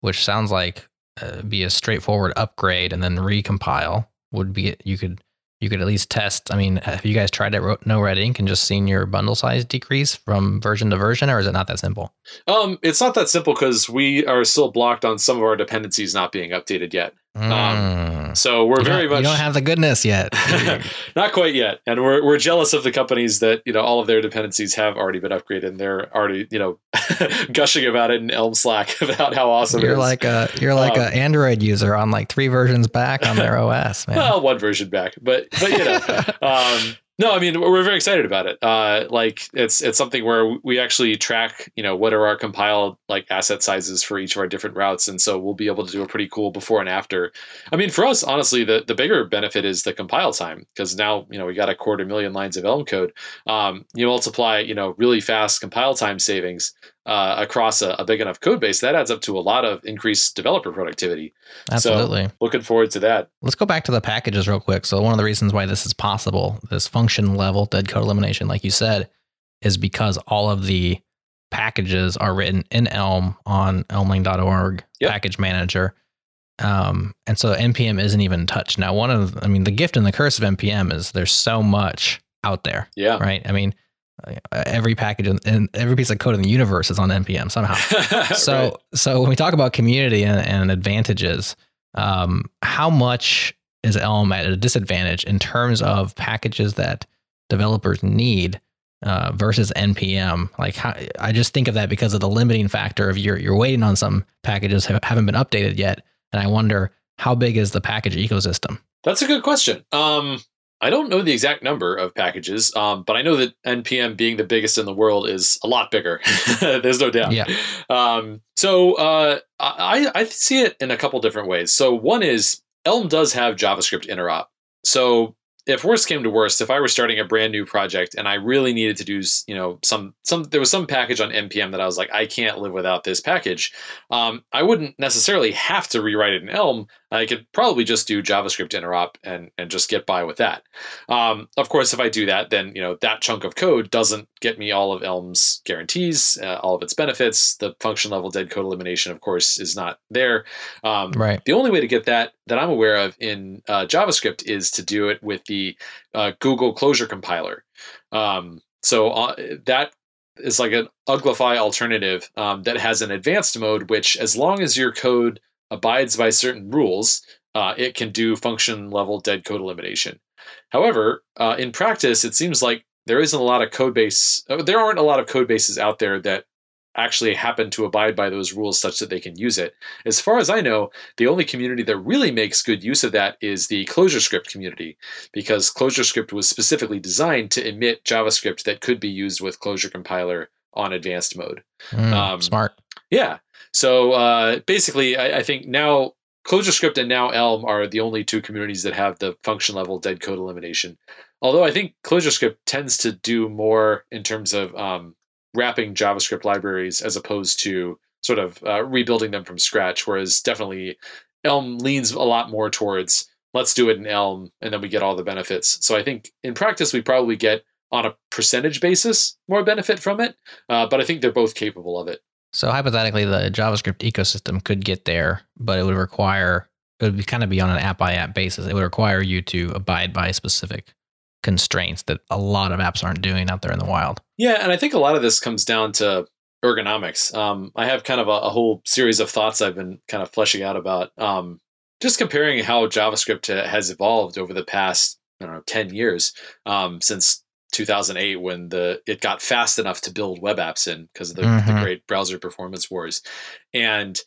which sounds like uh, be a straightforward upgrade and then recompile would be you could you could at least test. I mean, have you guys tried it? NoRedInk and just seen your bundle size decrease from version to version, or is it not that simple? um, it's not that simple because we are still blocked on some of our dependencies not being updated yet. Mm. So we're you, very much you don't have the goodness yet. not quite yet, and we're we're jealous of the companies that you know all of their dependencies have already been upgraded, and they're already you know gushing about it in Elm Slack about how awesome you're is. like a you're like Um, an Android user on like three versions back on their OS, man. well, one version back, but but you know, um, no, I mean we're very excited about it. Uh, like it's it's something where we actually track, you know, what are our compiled like asset sizes for each of our different routes, and so we'll be able to do a pretty cool before and after. I mean, for us, honestly, the the bigger benefit is the compile time because now you know we got a quarter million lines of Elm code. Um, you multiply, you know, really fast compile time savings uh, across a, a big enough code base, that adds up to a lot of increased developer productivity. Absolutely. Looking forward to that. Let's go back to the packages real quick. So one of the reasons why this is possible, this function level dead code elimination, like you said, is because all of the packages are written in Elm on elm-lang.org Yep. package manager. Um, and so npm isn't even touched. Now, one of I mean, the gift and the curse of npm is there's so much out there, Yeah. right? I mean, every package and, every piece of code in the universe is on npm somehow. so Right. so when we talk about community and, and advantages um, how much is elm at a disadvantage in terms of packages that developers need uh, versus npm like how, i just think of that because of the limiting factor of you're, you're waiting on some packages ha- haven't been updated yet and i wonder how big is the package ecosystem That's a good question. Um, I don't know the exact number of packages, um, but I know that npm being the biggest in the world is a lot bigger. There's no doubt. Yeah. Um, so uh, I, I see it in a couple different ways. So one is Elm does have JavaScript interop. So if worst came to worst, if I were starting a brand new project and I really needed to do, you know, some some there was some package on npm that I was like, I can't live without this package. Um, I wouldn't necessarily have to rewrite it in Elm. I could probably just do JavaScript interop and and just get by with that. Um, of course, if I do that, then you know that chunk of code doesn't get me all of Elm's guarantees, uh, all of its benefits. The function level dead code elimination, of course, is not there. Um, right the only way to get that that I'm aware of in uh, JavaScript is to do it with the uh, Google Closure compiler. Um, so uh, that is like an Uglify alternative um, that has an advanced mode, which as long as your code abides by certain rules, uh, it can do function level dead code elimination. However, uh, in practice, it seems like there isn't a lot of code base. uh, There aren't a lot of code bases out there that actually happen to abide by those rules such that they can use it. As far as I know, the only community that really makes good use of that is the ClojureScript community, because ClojureScript was specifically designed to emit JavaScript that could be used with Closure Compiler on advanced mode. Mm, Um, smart Yeah. So uh, basically, I, I think now ClojureScript and now Elm are the only two communities that have the function level dead code elimination. Although I think ClojureScript tends to do more in terms of um, wrapping JavaScript libraries as opposed to sort of uh, rebuilding them from scratch. Whereas definitely Elm leans a lot more towards let's do it in Elm and then we get all the benefits. So I think in practice we probably get on a percentage basis more benefit from it, uh, but I think they're both capable of it. So hypothetically, the JavaScript ecosystem could get there, but it would require it would be kind of be on an app by app basis. It would require you to abide by specific constraints that a lot of apps aren't doing out there in the wild. Yeah, and I think a lot of this comes down to ergonomics. Um, I have kind of a, a whole series of thoughts I've been kind of fleshing out about um, just comparing how JavaScript has evolved over the past I don't know ten years um, since 2008 when the it got fast enough to build web apps in because of the, the Mhm. great browser performance wars, and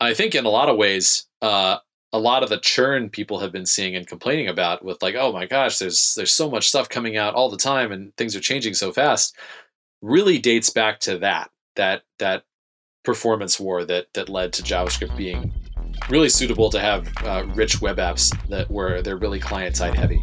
I think in a lot of ways. Uh, a lot of the churn people have been seeing and complaining about with like oh my gosh there's there's so much stuff coming out all the time and things are changing so fast really dates back to that that that performance war that that led to JavaScript being really suitable to have uh, rich web apps that were they're really client side heavy.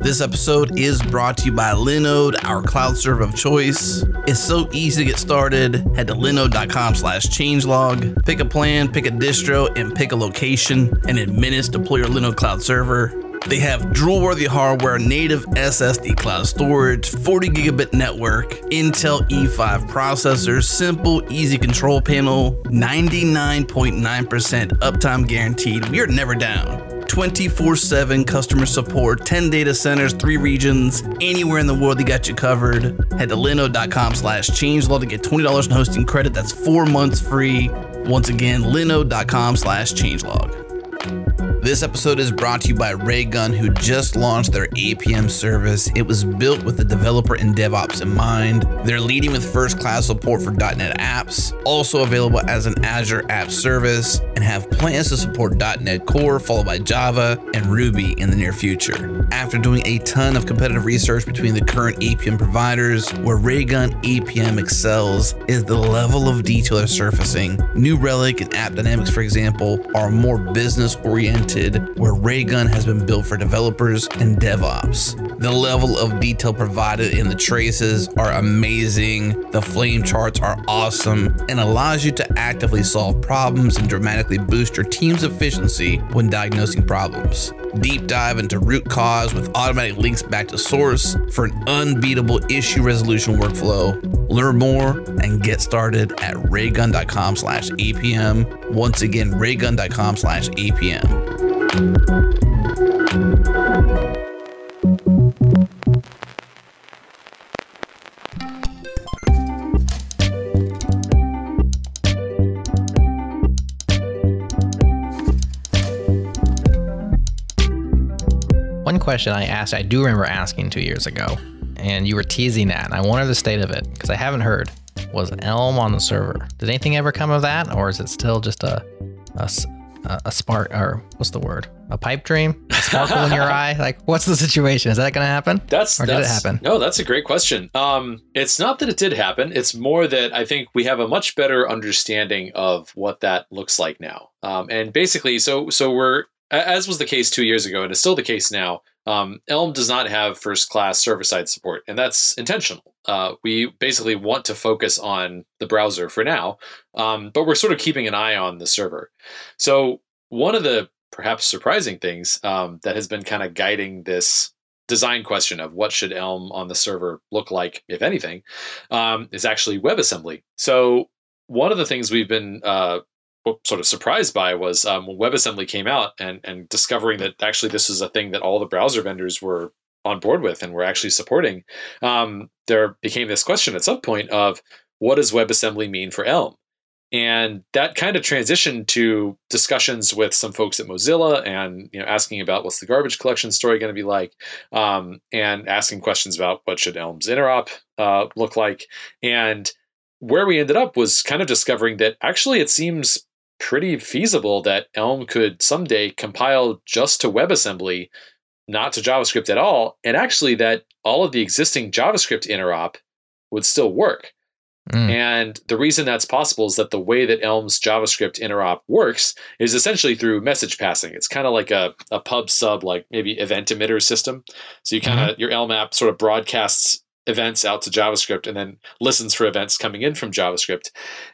This episode is brought to you by Linode, our cloud server of choice. It's so easy to get started. Head to linode.com slash changelog. Pick a plan, pick a distro, and pick a location. And in minutes, deploy your Linode cloud server. They have drool-worthy hardware, native SSD cloud storage, 40 gigabit network, Intel E5 processors, simple, easy control panel, 99.9% uptime guaranteed. We are never down. 24 7 customer support, 10 data centers, 3 regions, anywhere in the world, they got you covered. Head to linode.com slash changelog to get $20 in hosting credit. That's four months free. Once again, linode.com slash changelog. This episode is brought to you by Raygun, who just launched their APM service. It was built with the developer and DevOps in mind. They're leading with first class support for .NET apps, also available as an Azure App Service, and have plans to support .NET Core, followed by Java and Ruby in the near future. After doing a ton of competitive research between the current APM providers, where Raygun APM excels is the level of detail they're surfacing. New Relic and App Dynamics, for example, are more business oriented oriented, where Raygun has been built for developers and DevOps. The level of detail provided in the traces are amazing, the flame charts are awesome, and allows you to actively solve problems and dramatically boost your team's efficiency when diagnosing problems. Deep dive into root cause with automatic links back to source for an unbeatable issue resolution workflow. Learn more and get started at raygun.com slash APM. Once again, raygun.com slash APM. One question I asked, I do remember asking two years ago, and you were teasing that, and I wanted the state of it because I haven't heard. Was Elm on the server? Did anything ever come of that, or is it still just a a, a- a spark, or what's the word? A pipe dream? A sparkle in your eye? Like, what's the situation? Is that going to happen? That's Or did it happen? No, that's a great question. Um, it's not that it did happen. It's more that I think we have a much better understanding of what that looks like now. Um, and basically, so so we're as was the case two years ago, and is still the case now. Um, Elm does not have first class server side support, and that's intentional. Uh, we basically want to focus on the browser for now, um, but we're sort of keeping an eye on the server. So one of the perhaps surprising things um, that has been kind of guiding this design question of what should Elm on the server look like, if anything, um, is actually WebAssembly. So one of the things we've been uh, sort of surprised by was um, when WebAssembly came out and and discovering that actually this is a thing that all the browser vendors were on board with and were actually supporting. Um, there became this question at some point of what does WebAssembly mean for Elm? And that kind of transitioned to discussions with some folks at Mozilla and you know asking about what's the garbage collection story going to be like, um, and asking questions about what should Elm's interop uh, look like. And where we ended up was kind of discovering that actually it seems pretty feasible that Elm could someday compile just to WebAssembly, not to JavaScript at all, and actually that all of the existing JavaScript interop would still work. Mm. And the reason that's possible is that the way that Elm's JavaScript interop works is essentially through message passing. It's kind of like a, a pub sub, like maybe event emitter system. So you kind of, your Elm app sort of broadcasts events out to JavaScript and then listens for events coming in from JavaScript.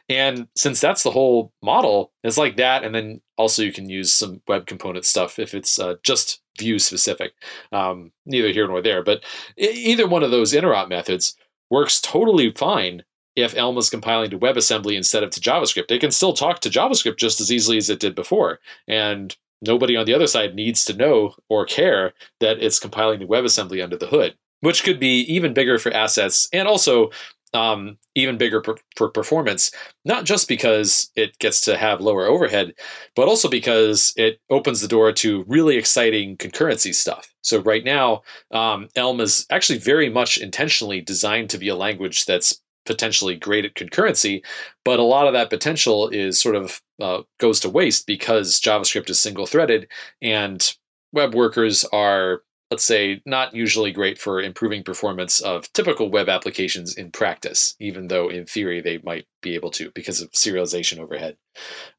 And since that's the whole model, it's like that. And then also you can use some web component stuff if it's uh, just view specific. Um, neither here nor there. But either one of those interop methods works totally fine if Elm is compiling to WebAssembly instead of to JavaScript. It can still talk to JavaScript just as easily as it did before. And nobody on the other side needs to know or care that it's compiling to WebAssembly under the hood, which could be even bigger for assets and also um, even bigger per- for performance, not just because it gets to have lower overhead, but also because it opens the door to really exciting concurrency stuff. So, right now, um, Elm is actually very much intentionally designed to be a language that's potentially great at concurrency, but a lot of that potential is sort of uh, goes to waste because JavaScript is single threaded and web workers are, let's say, not usually great for improving performance of typical web applications in practice, even though in theory they might be able to because of serialization overhead.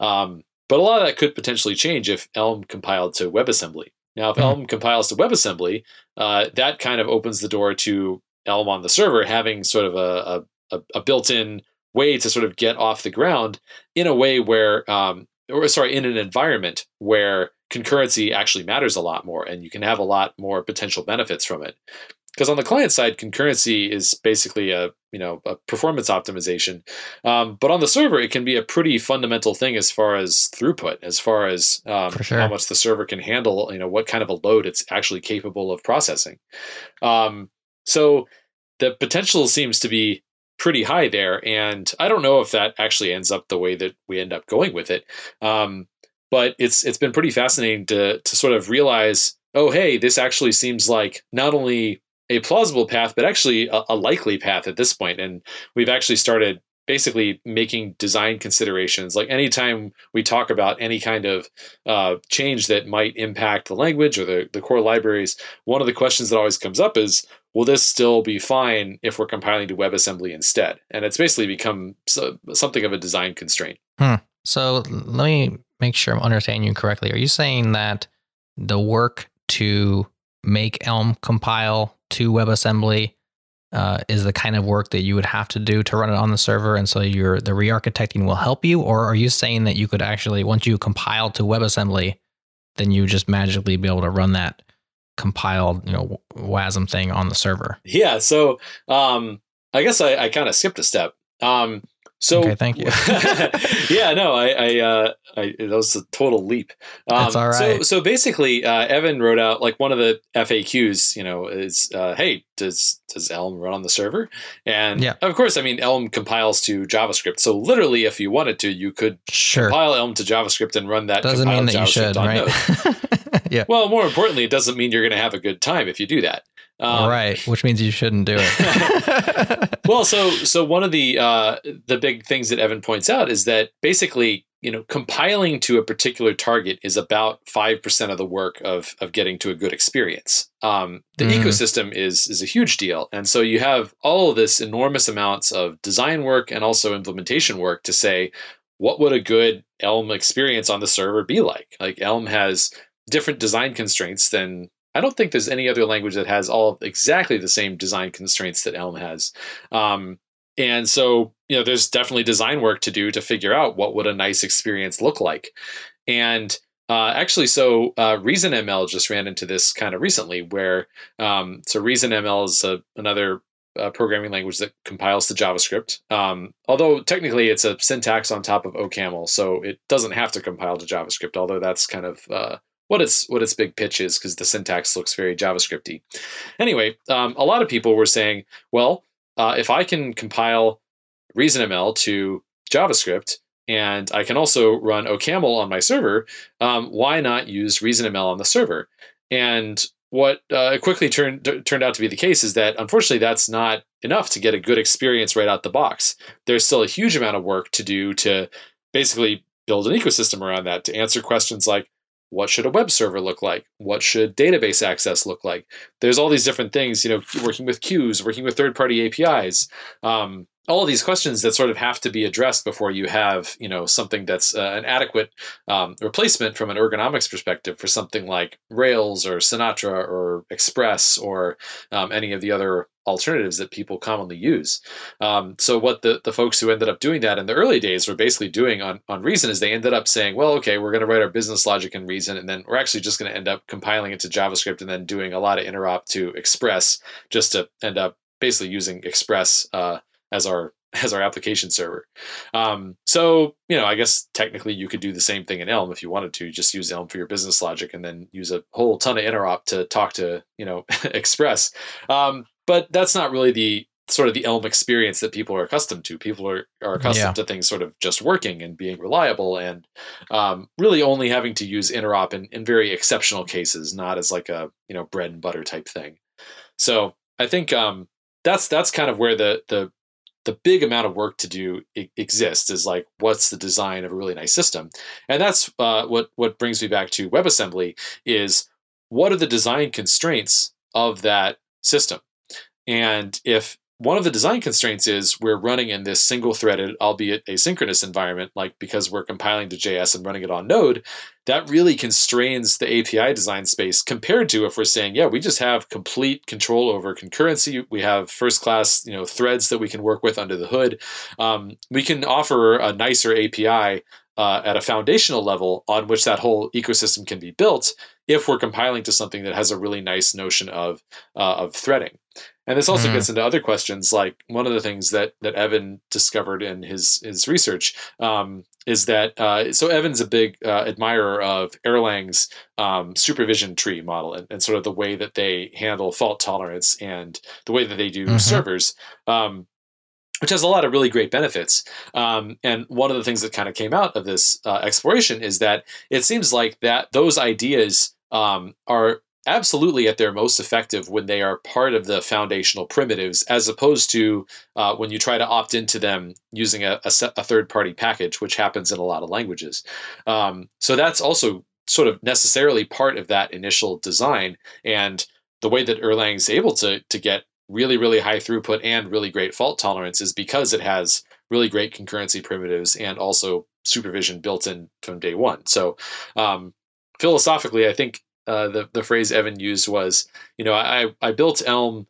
Um, but a lot of that could potentially change if Elm compiled to WebAssembly. Now, if Mhm. Elm compiles to WebAssembly, uh, that kind of opens the door to Elm on the server having sort of a, a, a built-in way to sort of get off the ground in a way where, um, or sorry, in an environment where concurrency actually matters a lot more, and you can have a lot more potential benefits from it. Because on the client side, concurrency is basically a you know a performance optimization, um, but on the server, it can be a pretty fundamental thing as far as throughput, as far as um, sure. how much the server can handle. You know what kind of a load it's actually capable of processing. Um, so the potential seems to be pretty high there, and I don't know if that actually ends up the way that we end up going with it. But it's it's been pretty fascinating to to sort of realize, oh hey, this actually seems like not only a plausible path, but actually a, a likely path at this point. And we've actually started basically making design considerations. Like anytime we talk about any kind of uh, change that might impact the language or the, the core libraries, one of the questions that always comes up is, will this still be fine if we're compiling to WebAssembly instead? And it's basically become so, something of a design constraint. Hmm. So let me make sure I'm understanding you correctly. Are you saying that the work to make Elm compile to WebAssembly uh, is the kind of work that you would have to do to run it on the server, and so your the re-architecting will help you, or are you saying that you could actually once you compile to WebAssembly, then you just magically be able to run that compiled you know WASM thing on the server? Yeah. So um, I guess I, I kind of skipped a step. Um, so Okay, thank you. yeah, no, I, I, uh, I, that was a total leap. Um, That's all So, so basically, uh, Evan wrote out like one of the FAQs. You know, is uh, hey, does does Elm run on the server? And Yeah. of course, I mean, Elm compiles to JavaScript. So literally, if you wanted to, you could Sure. compile Elm to JavaScript and run that. Doesn't mean that you should, right? yeah. Well, more importantly, it doesn't mean you're going to have a good time if you do that. Um, right, which means you shouldn't do it. well, so so one of the uh, the big things that Evan points out is that basically, you know, compiling to a particular target is about five percent of the work of of getting to a good experience. Um, the Mm. ecosystem is is a huge deal, and so you have all of this enormous amounts of design work and also implementation work to say what would a good Elm experience on the server be like. Like Elm has different design constraints than I don't think there's any other language that has all exactly the same design constraints that Elm has. Um, and so, you know, there's definitely design work to do to figure out what would a nice experience look like. And uh, actually, so uh, ReasonML just ran into this kind of recently, where um, so ReasonML is a, another uh, programming language that compiles to JavaScript. Um, although technically, it's a syntax on top of OCaml, so it doesn't have to compile to JavaScript. Although that's kind of uh, what its what its big pitch is, because the syntax looks very JavaScripty. Anyway, um, a lot of people were saying, well, uh, if I can compile ReasonML to JavaScript and I can also run OCaml on my server, um, why not use ReasonML on the server? And what uh, quickly turned turned out to be the case is that unfortunately that's not enough to get a good experience right out the box. There's still a huge amount of work to do to basically build an ecosystem around that to answer questions like what should a web server look like? What should database access look like? There's all these different things, you know, working with queues, working with third-party APIs, um, all of these questions that sort of have to be addressed before you have, you know, something that's uh, an adequate um, replacement from an ergonomics perspective for something like Rails or Sinatra or Express or um, any of the other alternatives that people commonly use. Um, so what the, the folks who ended up doing that in the early days were basically doing on, on Reason is they ended up saying, well, okay, we're going to write our business logic in Reason, and then we're actually just going to end up compiling it to JavaScript and then doing a lot of interop to Express just to end up basically using Express uh, as our as our application server. Um, so you know, I guess technically you could do the same thing in Elm if you wanted to. Just use Elm for your business logic and then use a whole ton of interop to talk to you know Express. Um, but that's not really the sort of the Elm experience that people are accustomed to. People are, are accustomed Yeah. to things sort of just working and being reliable and um, really only having to use interop in, in very exceptional cases, not as like a you know bread and butter type thing. So I think um, that's that's kind of where the the the big amount of work to do exists is like what's the design of a really nice system? And that's uh, what what brings me back to webassembly is what are the design constraints of that system? And if one of the design constraints is we're running in this single threaded albeit asynchronous environment like because we're compiling to js and running it on node that really constrains the api design space compared to if we're saying yeah we just have complete control over concurrency. We have first class you know threads that we can work with under the hood. Um, we can offer a nicer api uh, at a foundational level on which that whole ecosystem can be built if we're compiling to something that has a really nice notion of uh, of threading and this also Mhm. gets into other questions like one of the things that that evan discovered in his his research um, is that uh, so evan's a big uh, admirer of erlang's um, supervision tree model and, and sort of the way that they handle fault tolerance and the way that they do Mhm. servers um, which has a lot of really great benefits. Um, and one of the things that kind of came out of this uh, exploration is that it seems like that those ideas um, are absolutely at their most effective when they are part of the foundational primitives, as opposed to uh, when you try to opt into them using a, a, a third-party package, which happens in a lot of languages. Um, so that's also sort of necessarily part of that initial design, and the way that Erlang's able to to get really really high throughput and really great fault tolerance is because it has really great concurrency primitives and also supervision built in from day one so um, philosophically i think uh, the the phrase Evan used was, you know, I I built Elm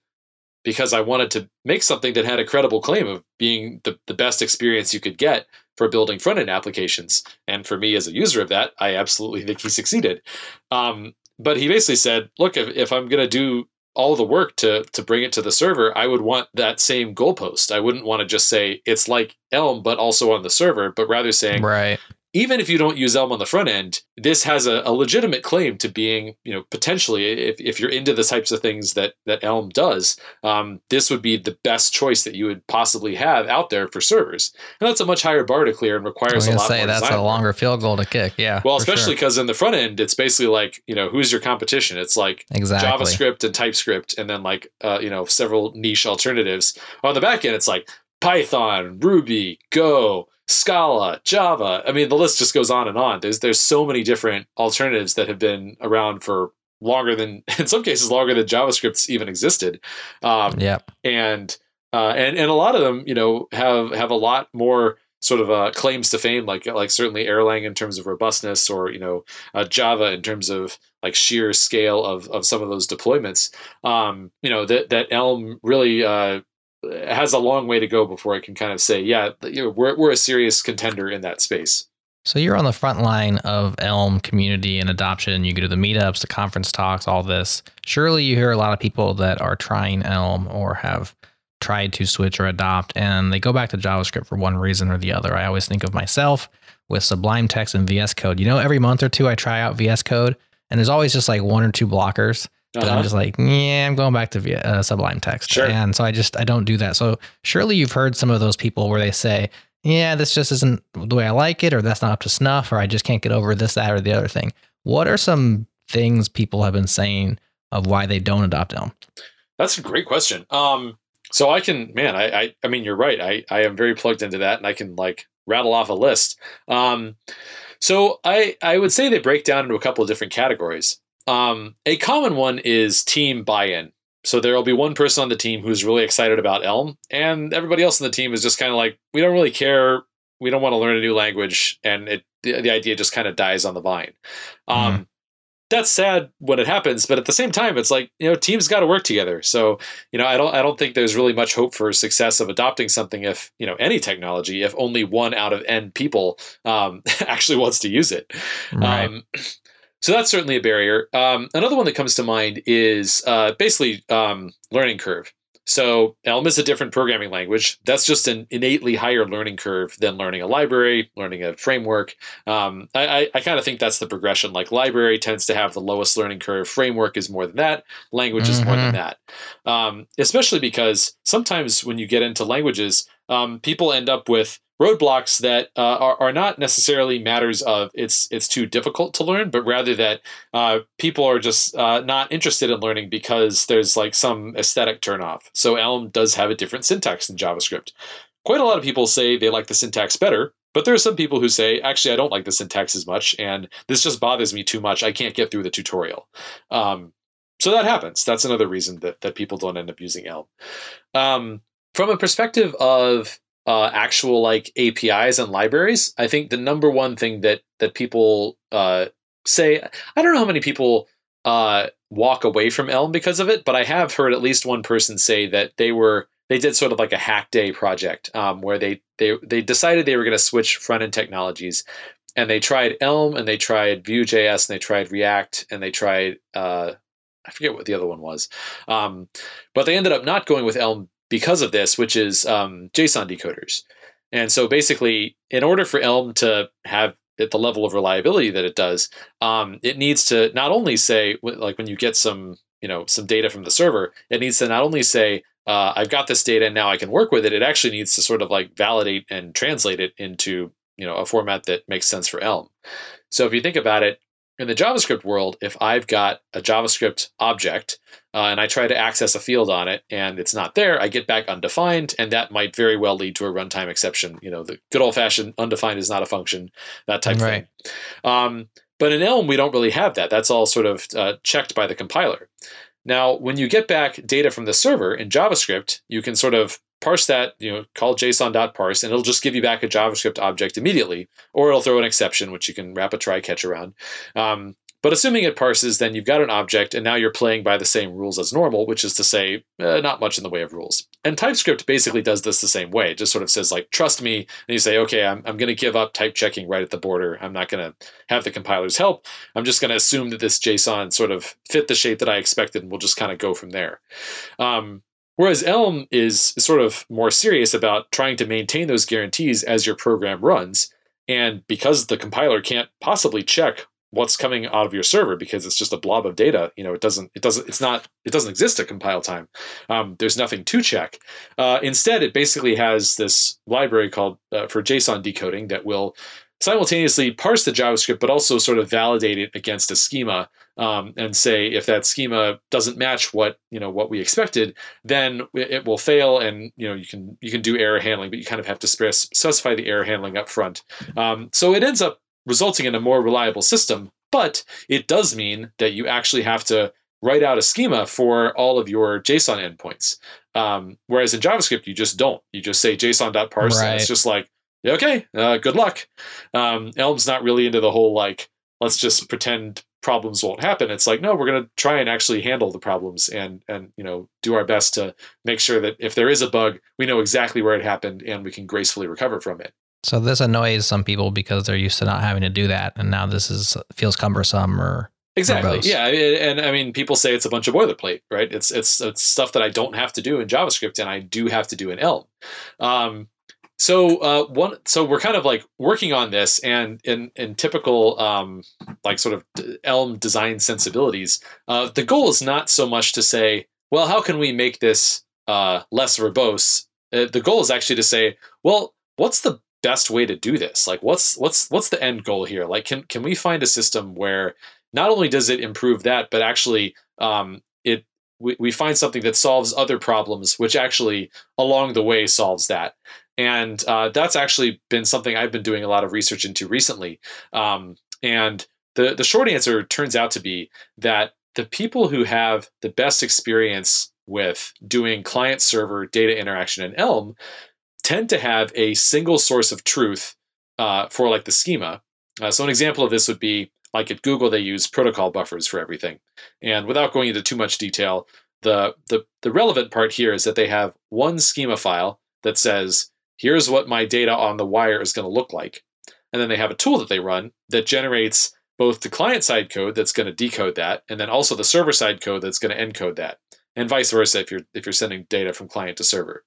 because I wanted to make something that had a credible claim of being the, the best experience you could get for building front end applications. And for me as a user of that, I absolutely think he succeeded. Um, but he basically said, look, if, if I'm going to do all the work to to bring it to the server, I would want that same goalpost. I wouldn't want to just say it's like Elm, but also on the server, but rather saying, right even if you don't use Elm on the front end, this has a, a, legitimate claim to being, you know, potentially, if, if you're into the types of things that that Elm does, um, this would be the best choice that you would possibly have out there for servers. And that's a much higher bar to clear and requires a lot of things. I'd say, more. That's a longer field goal to kick. Yeah. Well, especially because sure. in the front end, it's basically like, you know, who's your competition? It's like exactly. JavaScript and TypeScript, and then like, uh, you know, several niche alternatives. On the back end, it's like Python, Ruby, Go. Scala, Java. I mean, the list just goes on and on. There's there's so many different alternatives that have been around for longer than, in some cases, longer than JavaScript's even existed. Um, yeah, and uh, and and a lot of them, you know, have have a lot more sort of uh, claims to fame, like like certainly Erlang in terms of robustness, or you know, uh, Java in terms of like sheer scale of of some of those deployments. Um, you know that that Elm really uh, has a long way to go before I can kind of say, yeah, you know, we're, we're a serious contender in that space. So you're on the front line of Elm community and adoption. You go to the meetups, the conference talks, all this. Surely you hear a lot of people that are trying Elm or have tried to switch or adopt, and they go back to JavaScript for one reason or the other. I always think of myself with Sublime Text and VS Code. You know, every month or two I try out VS Code, and there's always just like one or two blockers but uh-huh. I'm just like, yeah, I'm going back to uh, Sublime Text. Sure. And so I just, I don't do that. So surely you've heard some of those people where they say, yeah, this just isn't the way I like it, or that's not up to snuff, or I just can't get over this, that, or the other thing. What are some things people have been saying of why they don't adopt Elm? That's a great question. Um, so I can, man, I, I, I mean, you're right. I, I am very plugged into that, and I can like rattle off a list. Um, so I, I would say they break down into a couple of different categories. Um, a common one is team buy-in. So there will be one person on the team who's really excited about Elm, and everybody else on the team is just kind of like, we don't really care. We don't want to learn a new language, and it the, the idea just kind of dies on the vine. Um, mm-hmm. That's sad when it happens, but at the same time, it's like you know teams got to work together. So you know I don't I don't think there's really much hope for success of adopting something if you know any technology if only one out of n people um, actually wants to use it. Right. Um, so that's certainly a barrier. Um, another one that comes to mind is uh, basically um, learning curve. So Elm is a different programming language. That's just an innately higher learning curve than learning a library, learning a framework. Um, I, I, I kind of think that's the progression. Like library tends to have the lowest learning curve. Framework is more than that. Language mm-hmm. is more than mm-hmm. that. Um, especially because sometimes when you get into languages, um, people end up with roadblocks that uh, are, are not necessarily matters of it's it's too difficult to learn, but rather that uh, people are just uh, not interested in learning because there's like some aesthetic turnoff. So Elm does have a different syntax than JavaScript. Quite a lot of people say they like the syntax better, but there are some people who say, actually, I don't like the syntax as much, and this just bothers me too much. I can't get through the tutorial. Um, so that happens. That's another reason that, that people don't end up using Elm. Um, from a perspective of uh, actual like APIs and libraries, I think the number one thing that that people uh, say, I don't know how many people uh, walk away from Elm because of it, but I have heard at least one person say that they were they did sort of like a hack day project um, where they they they decided they were going to switch front end technologies, and they tried Elm and they tried Vue.js and they tried React and they tried uh, I forget what the other one was, um, but they ended up not going with Elm because of this, which is um, JSON decoders. And so basically, in order for Elm to have at the level of reliability that it does, um, it needs to not only say, like when you get some, you know, some data from the server, it needs to not only say, uh, I've got this data and now I can work with it. It actually needs to sort of like validate and translate it into, you know, a format that makes sense for Elm. So if you think about it, in the JavaScript world, if I've got a JavaScript object uh, and I try to access a field on it and it's not there, I get back undefined, and that might very well lead to a runtime exception. You know, the good old fashioned undefined is not a function, that type right. thing. Um, but in Elm, we don't really have that. That's all sort of uh, checked by the compiler. Now, when you get back data from the server in JavaScript, you can sort of parse that, you know, call json.parse, and it'll just give you back a JavaScript object immediately, or it'll throw an exception, which you can wrap a try catch around. Um, But assuming it parses, then you've got an object, and now you're playing by the same rules as normal, which is to say, uh, not much in the way of rules. And TypeScript basically does this the same way. It just sort of says, like, trust me. And you say, okay, I'm, I'm going to give up type checking right at the border. I'm not going to have the compilers help. I'm just going to assume that this JSON sort of fit the shape that I expected, and we'll just kind of go from there. Um, whereas Elm is sort of more serious about trying to maintain those guarantees as your program runs. And because the compiler can't possibly check what's coming out of your server because it's just a blob of data. You know, it doesn't, it doesn't, it's not, it doesn't exist at compile time. Um, there's nothing to check. Uh, instead, it basically has this library called uh, for JSON decoding that will simultaneously parse the JavaScript, but also sort of validate it against a schema um, and say if that schema doesn't match what you know what we expected, then it will fail, and you know you can you can do error handling, but you kind of have to specify the error handling up front. Um, so it ends up resulting in a more reliable system. But it does mean that you actually have to write out a schema for all of your JSON endpoints. Um, whereas in JavaScript, you just don't. You just say JSON.parse, right. and it's just like, okay, uh, good luck. Um, Elm's not really into the whole like, let's just pretend problems won't happen. It's like, no, we're going to try and actually handle the problems and and you know do our best to make sure that if there is a bug, we know exactly where it happened and we can gracefully recover from it. So this annoys some people because they're used to not having to do that, and now this is feels cumbersome or exactly. Verbose. Yeah, and I mean, people say it's a bunch of boilerplate, right? It's it's it's stuff that I don't have to do in JavaScript, and I do have to do in Elm. Um, so uh, one, so we're kind of like working on this, and in in typical um, like sort of Elm design sensibilities, uh, the goal is not so much to say, well, how can we make this uh, less verbose? Uh, the goal is actually to say, well, what's the best way to do this? Like what's what's what's the end goal here? Like can can we find a system where not only does it improve that, but actually um, it we, we find something that solves other problems, which actually along the way solves that. And uh, that's actually been something I've been doing a lot of research into recently. Um, and the the short answer turns out to be that the people who have the best experience with doing client server data interaction in Elm tend to have a single source of truth uh, for like the schema. Uh, so an example of this would be like at Google, they use protocol buffers for everything. And without going into too much detail, the, the, the relevant part here is that they have one schema file that says, here's what my data on the wire is going to look like. And then they have a tool that they run that generates both the client side code that's going to decode that, and then also the server side code that's going to encode that, and vice versa if you're if you're sending data from client to server.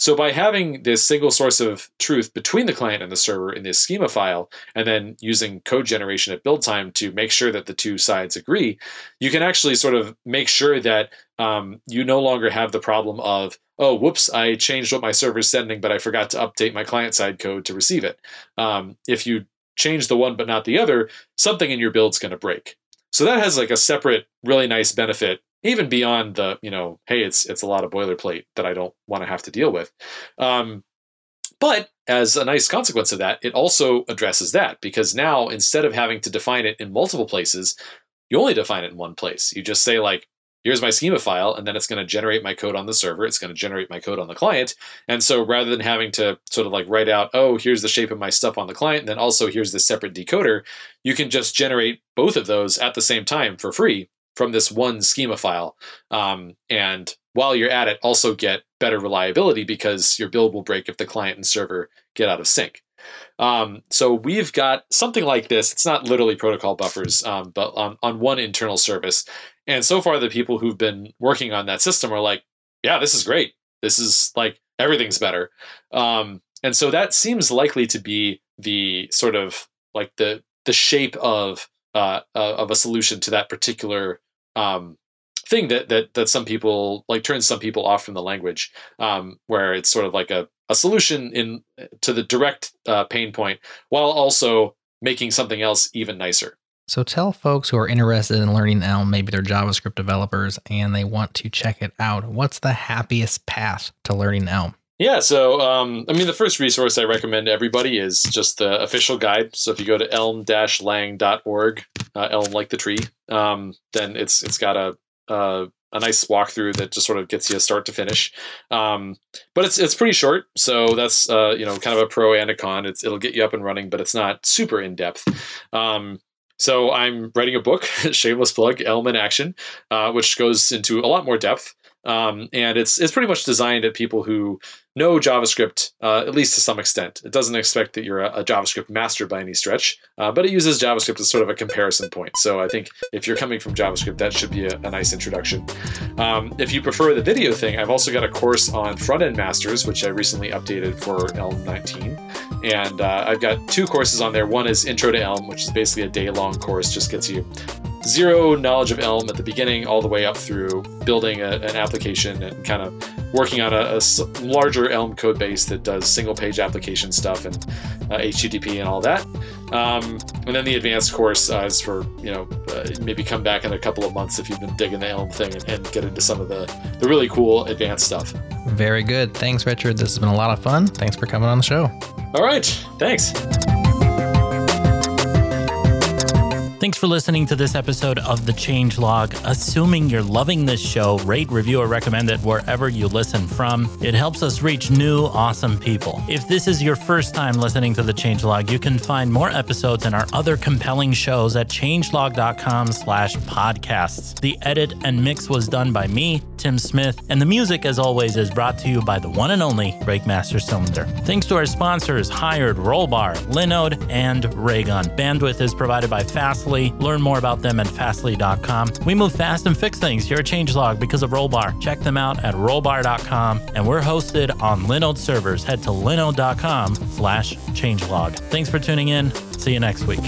So by having this single source of truth between the client and the server in this schema file, and then using code generation at build time to make sure that the two sides agree, you can actually sort of make sure that um, you no longer have the problem of, oh, whoops, I changed what my server is sending, but I forgot to update my client side code to receive it. Um, if you change the one but not the other, something in your build's going to break. So that has like a separate, really nice benefit even beyond the you know hey it's it's a lot of boilerplate that i don't want to have to deal with. Um, but as a nice consequence of that it also addresses that because now instead of having to define it in multiple places you only define it in one place. You just say like here's my schema file and then it's going to generate my code on the server it's going to generate my code on the client. And so rather than having to sort of like write out oh here's the shape of my stuff on the client and then also here's this separate decoder you can just generate both of those at the same time for free from this one schema file. Um, and while you're at it, also get better reliability because your build will break if the client and server get out of sync. Um, so we've got something like this. It's not literally protocol buffers, um, but on, on one internal service. And so far, the people who've been working on that system are like, yeah, this is great. This is like everything's better. Um, and so that seems likely to be the sort of like the the shape of uh, uh, of a solution to that particular um, thing that that that some people like turns some people off from the language, um, where it's sort of like a, a solution in to the direct uh, pain point, while also making something else even nicer. So tell folks who are interested in learning Elm, maybe they're JavaScript developers and they want to check it out. What's the happiest path to learning Elm? Yeah, so um, I mean, the first resource I recommend to everybody is just the official guide. So if you go to elm-lang.org, uh, elm like the tree, um, then it's it's got a, a, nice walkthrough that just sort of gets you start to finish. Um, but it's it's pretty short, so that's uh, you know kind of a pro and a con. It's it'll get you up and running, but it's not super in depth. Um, So I'm writing a book, shameless plug, Elm in Action, uh, which goes into a lot more depth. Um, and it's it's pretty much designed at people who know JavaScript, uh, at least to some extent. It doesn't expect that you're a, a JavaScript master by any stretch, uh, but it uses JavaScript as sort of a comparison point. So I think if you're coming from JavaScript, that should be a, a nice introduction. Um, if you prefer the video thing, I've also got a course on Frontend Masters, which I recently updated for Elm 19. And uh, I've got two courses on there. One is Intro to Elm, which is basically a day long course, just gets you zero knowledge of Elm at the beginning, all the way up through building a, an application and kind of working on a, a, larger Elm code base that does single page application stuff and uh, HTTP and all that. Um, and then the advanced course uh, is for, you know, uh, maybe come back in a couple of months if you've been digging the Elm thing and, and get into some of the, the really cool advanced stuff. Very good. Thanks, Richard. This has been a lot of fun. Thanks for coming on the show. All right. Thanks. Thanks for listening to this episode of The Changelog. Assuming you're loving this show, rate, review, or recommend it wherever you listen from. It helps us reach new, awesome people. If this is your first time listening to The Changelog, you can find more episodes and our other compelling shows at changelog.com slash podcasts. The edit and mix was done by me, Tim Smith, and the music, as always, is brought to you by the one and only Breakmaster Cylinder. Thanks to our sponsors, Hired, Rollbar, Linode, and Raygun. Bandwidth is provided by Fastly Fastly. Learn more about them at fastly.com. We move fast and fix things here at Changelog because of Rollbar. Check them out at rollbar.com. And we're hosted on Linode servers. Head to linode.com slash changelog. Thanks for tuning in. See you next week.